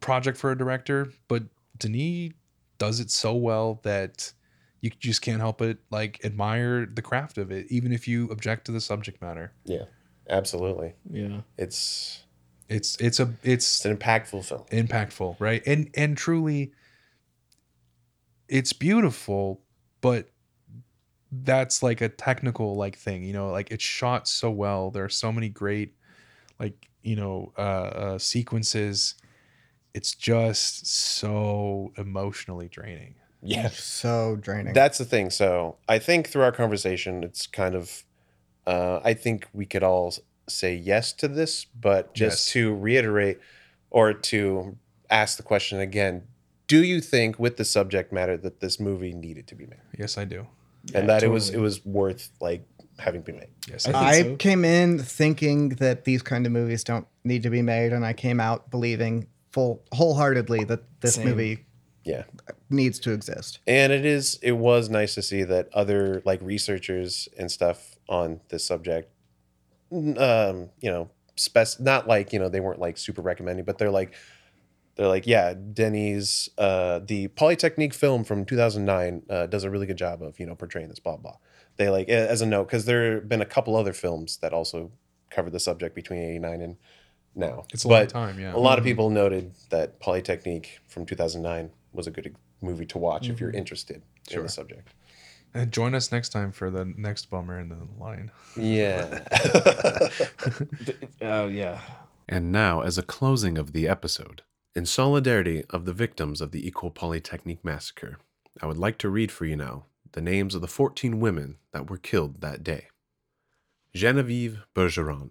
project for a director, but Denis does it so well that you just can't help but like admire the craft of it, even if you object to the subject matter. yeah, absolutely. yeah. It's It's it's a it's it's an impactful film. impactful right and and truly it's beautiful but that's like a technical like thing you know like it's shot so well there are so many great like you know uh, uh sequences it's just so emotionally draining Yeah, So draining. that's the thing. So I think through our conversation, it's kind of, uh, I think we could all say yes to this, but just Yes. to reiterate or to ask the question again, do you think with the subject matter that this movie needed to be made yes i do and Yeah, that it was it was worth like having been made? yes I I, think I so. came in thinking that these kind of movies don't need to be made, and I came out believing full wholeheartedly that this Same. movie Yeah. needs to exist. And it is it was nice to see that other like researchers and stuff on this subject um, you know, spec not like, you know, they weren't like super recommending, but they're like they're like, yeah, Denis's uh the Polytechnique film from 2009 uh, does a really good job of, you know, portraying this blah blah. They like as a note cuz there have been a couple other films that also covered the subject between 89 and now. it's a long time yeah a lot of people noted that Polytechnique from 2009 was a good movie to watch if you're interested in the subject. and join us next time for the next bummer in the line Yeah. Oh yeah. And now, as a closing of the episode, in solidarity of the victims of the Ecole Polytechnique Massacre, I would like to read for you now the names of the 14 women that were killed that day. Genevieve Bergeron,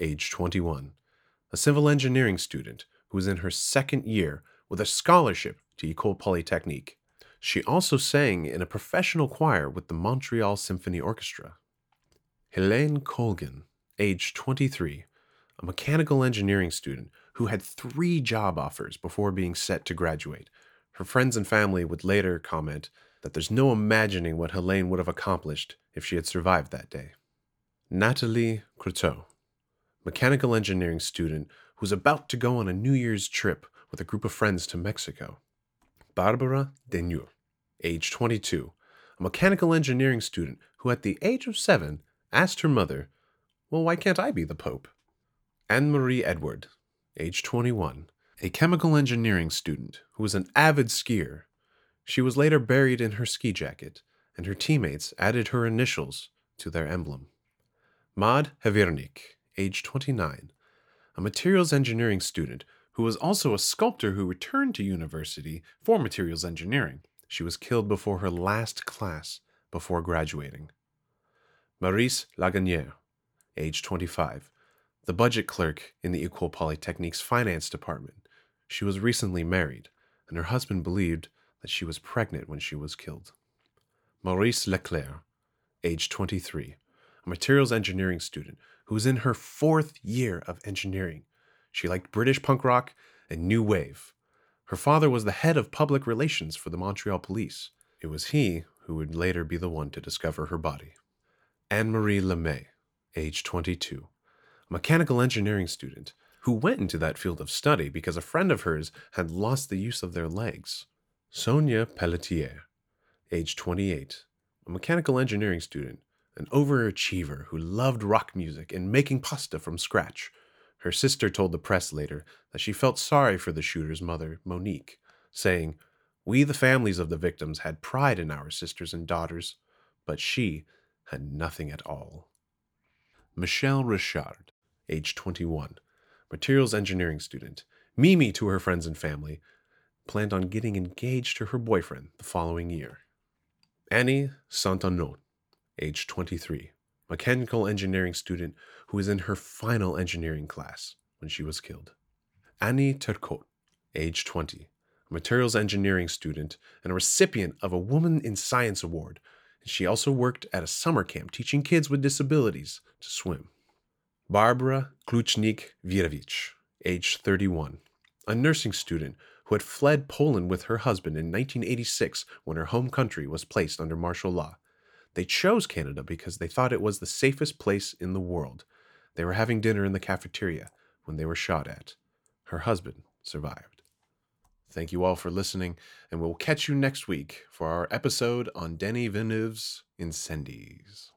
age 21, a civil engineering student who was in her second year with a scholarship to Ecole Polytechnique. She also sang in a professional choir with the Montreal Symphony Orchestra. Helene Colgan, age 23, a mechanical engineering student who had three job offers before being set to graduate. Her friends and family would later comment that there's no imagining what Helene would have accomplished if she had survived that day. Nathalie Croteau, mechanical engineering student who's about to go on a New Year's trip with a group of friends to Mexico. Barbara Daigneault, age 22, a mechanical engineering student who, at the age of seven, asked her mother, Well, why can't I be the Pope? Anne Marie Edward, age 21, a chemical engineering student who was an avid skier. She was later buried in her ski jacket, and her teammates added her initials to their emblem. Maud Haviernick, age 29, a materials engineering student who was also a sculptor who returned to university for materials engineering. She was killed before her last class before graduating. Maryse Laganière, age 25, the budget clerk in the École Polytechnique's finance department. She was recently married, and her husband believed that she was pregnant when she was killed. Maryse Leclair, age 23, a materials engineering student who was in her fourth year of engineering. She liked British punk rock and new wave. Her father was the head of public relations for the Montreal police. It was he who would later be the one to discover her body. Anne Marie Lemay, age 22, a mechanical engineering student who went into that field of study because a friend of hers had lost the use of their legs. Sonia Pelletier, age 28, a mechanical engineering student, an overachiever who loved rock music and making pasta from scratch. Her sister told the press later that she felt sorry for the shooter's mother, Monique, saying, We, the families of the victims, had pride in our sisters and daughters, but she had nothing at all. Michèle Richard, age 21, materials engineering student, Mimi to her friends and family, planned on getting engaged to her boyfriend the following year. Annie Saint-Aignan, age 23, mechanical engineering student who was in her final engineering class when she was killed. Annie Turcotte, age 20, a materials engineering student and a recipient of a Woman in Science Award. She also worked at a summer camp teaching kids with disabilities to swim. Barbara Klucznik Virovich, age 31, a nursing student who had fled Poland with her husband in 1986 when her home country was placed under martial law. They chose Canada because they thought it was the safest place in the world. They were having dinner in the cafeteria when they were shot at. Her husband survived. Thank you all for listening, and we'll catch you next week for our episode on Denis Villeneuve's Incendies.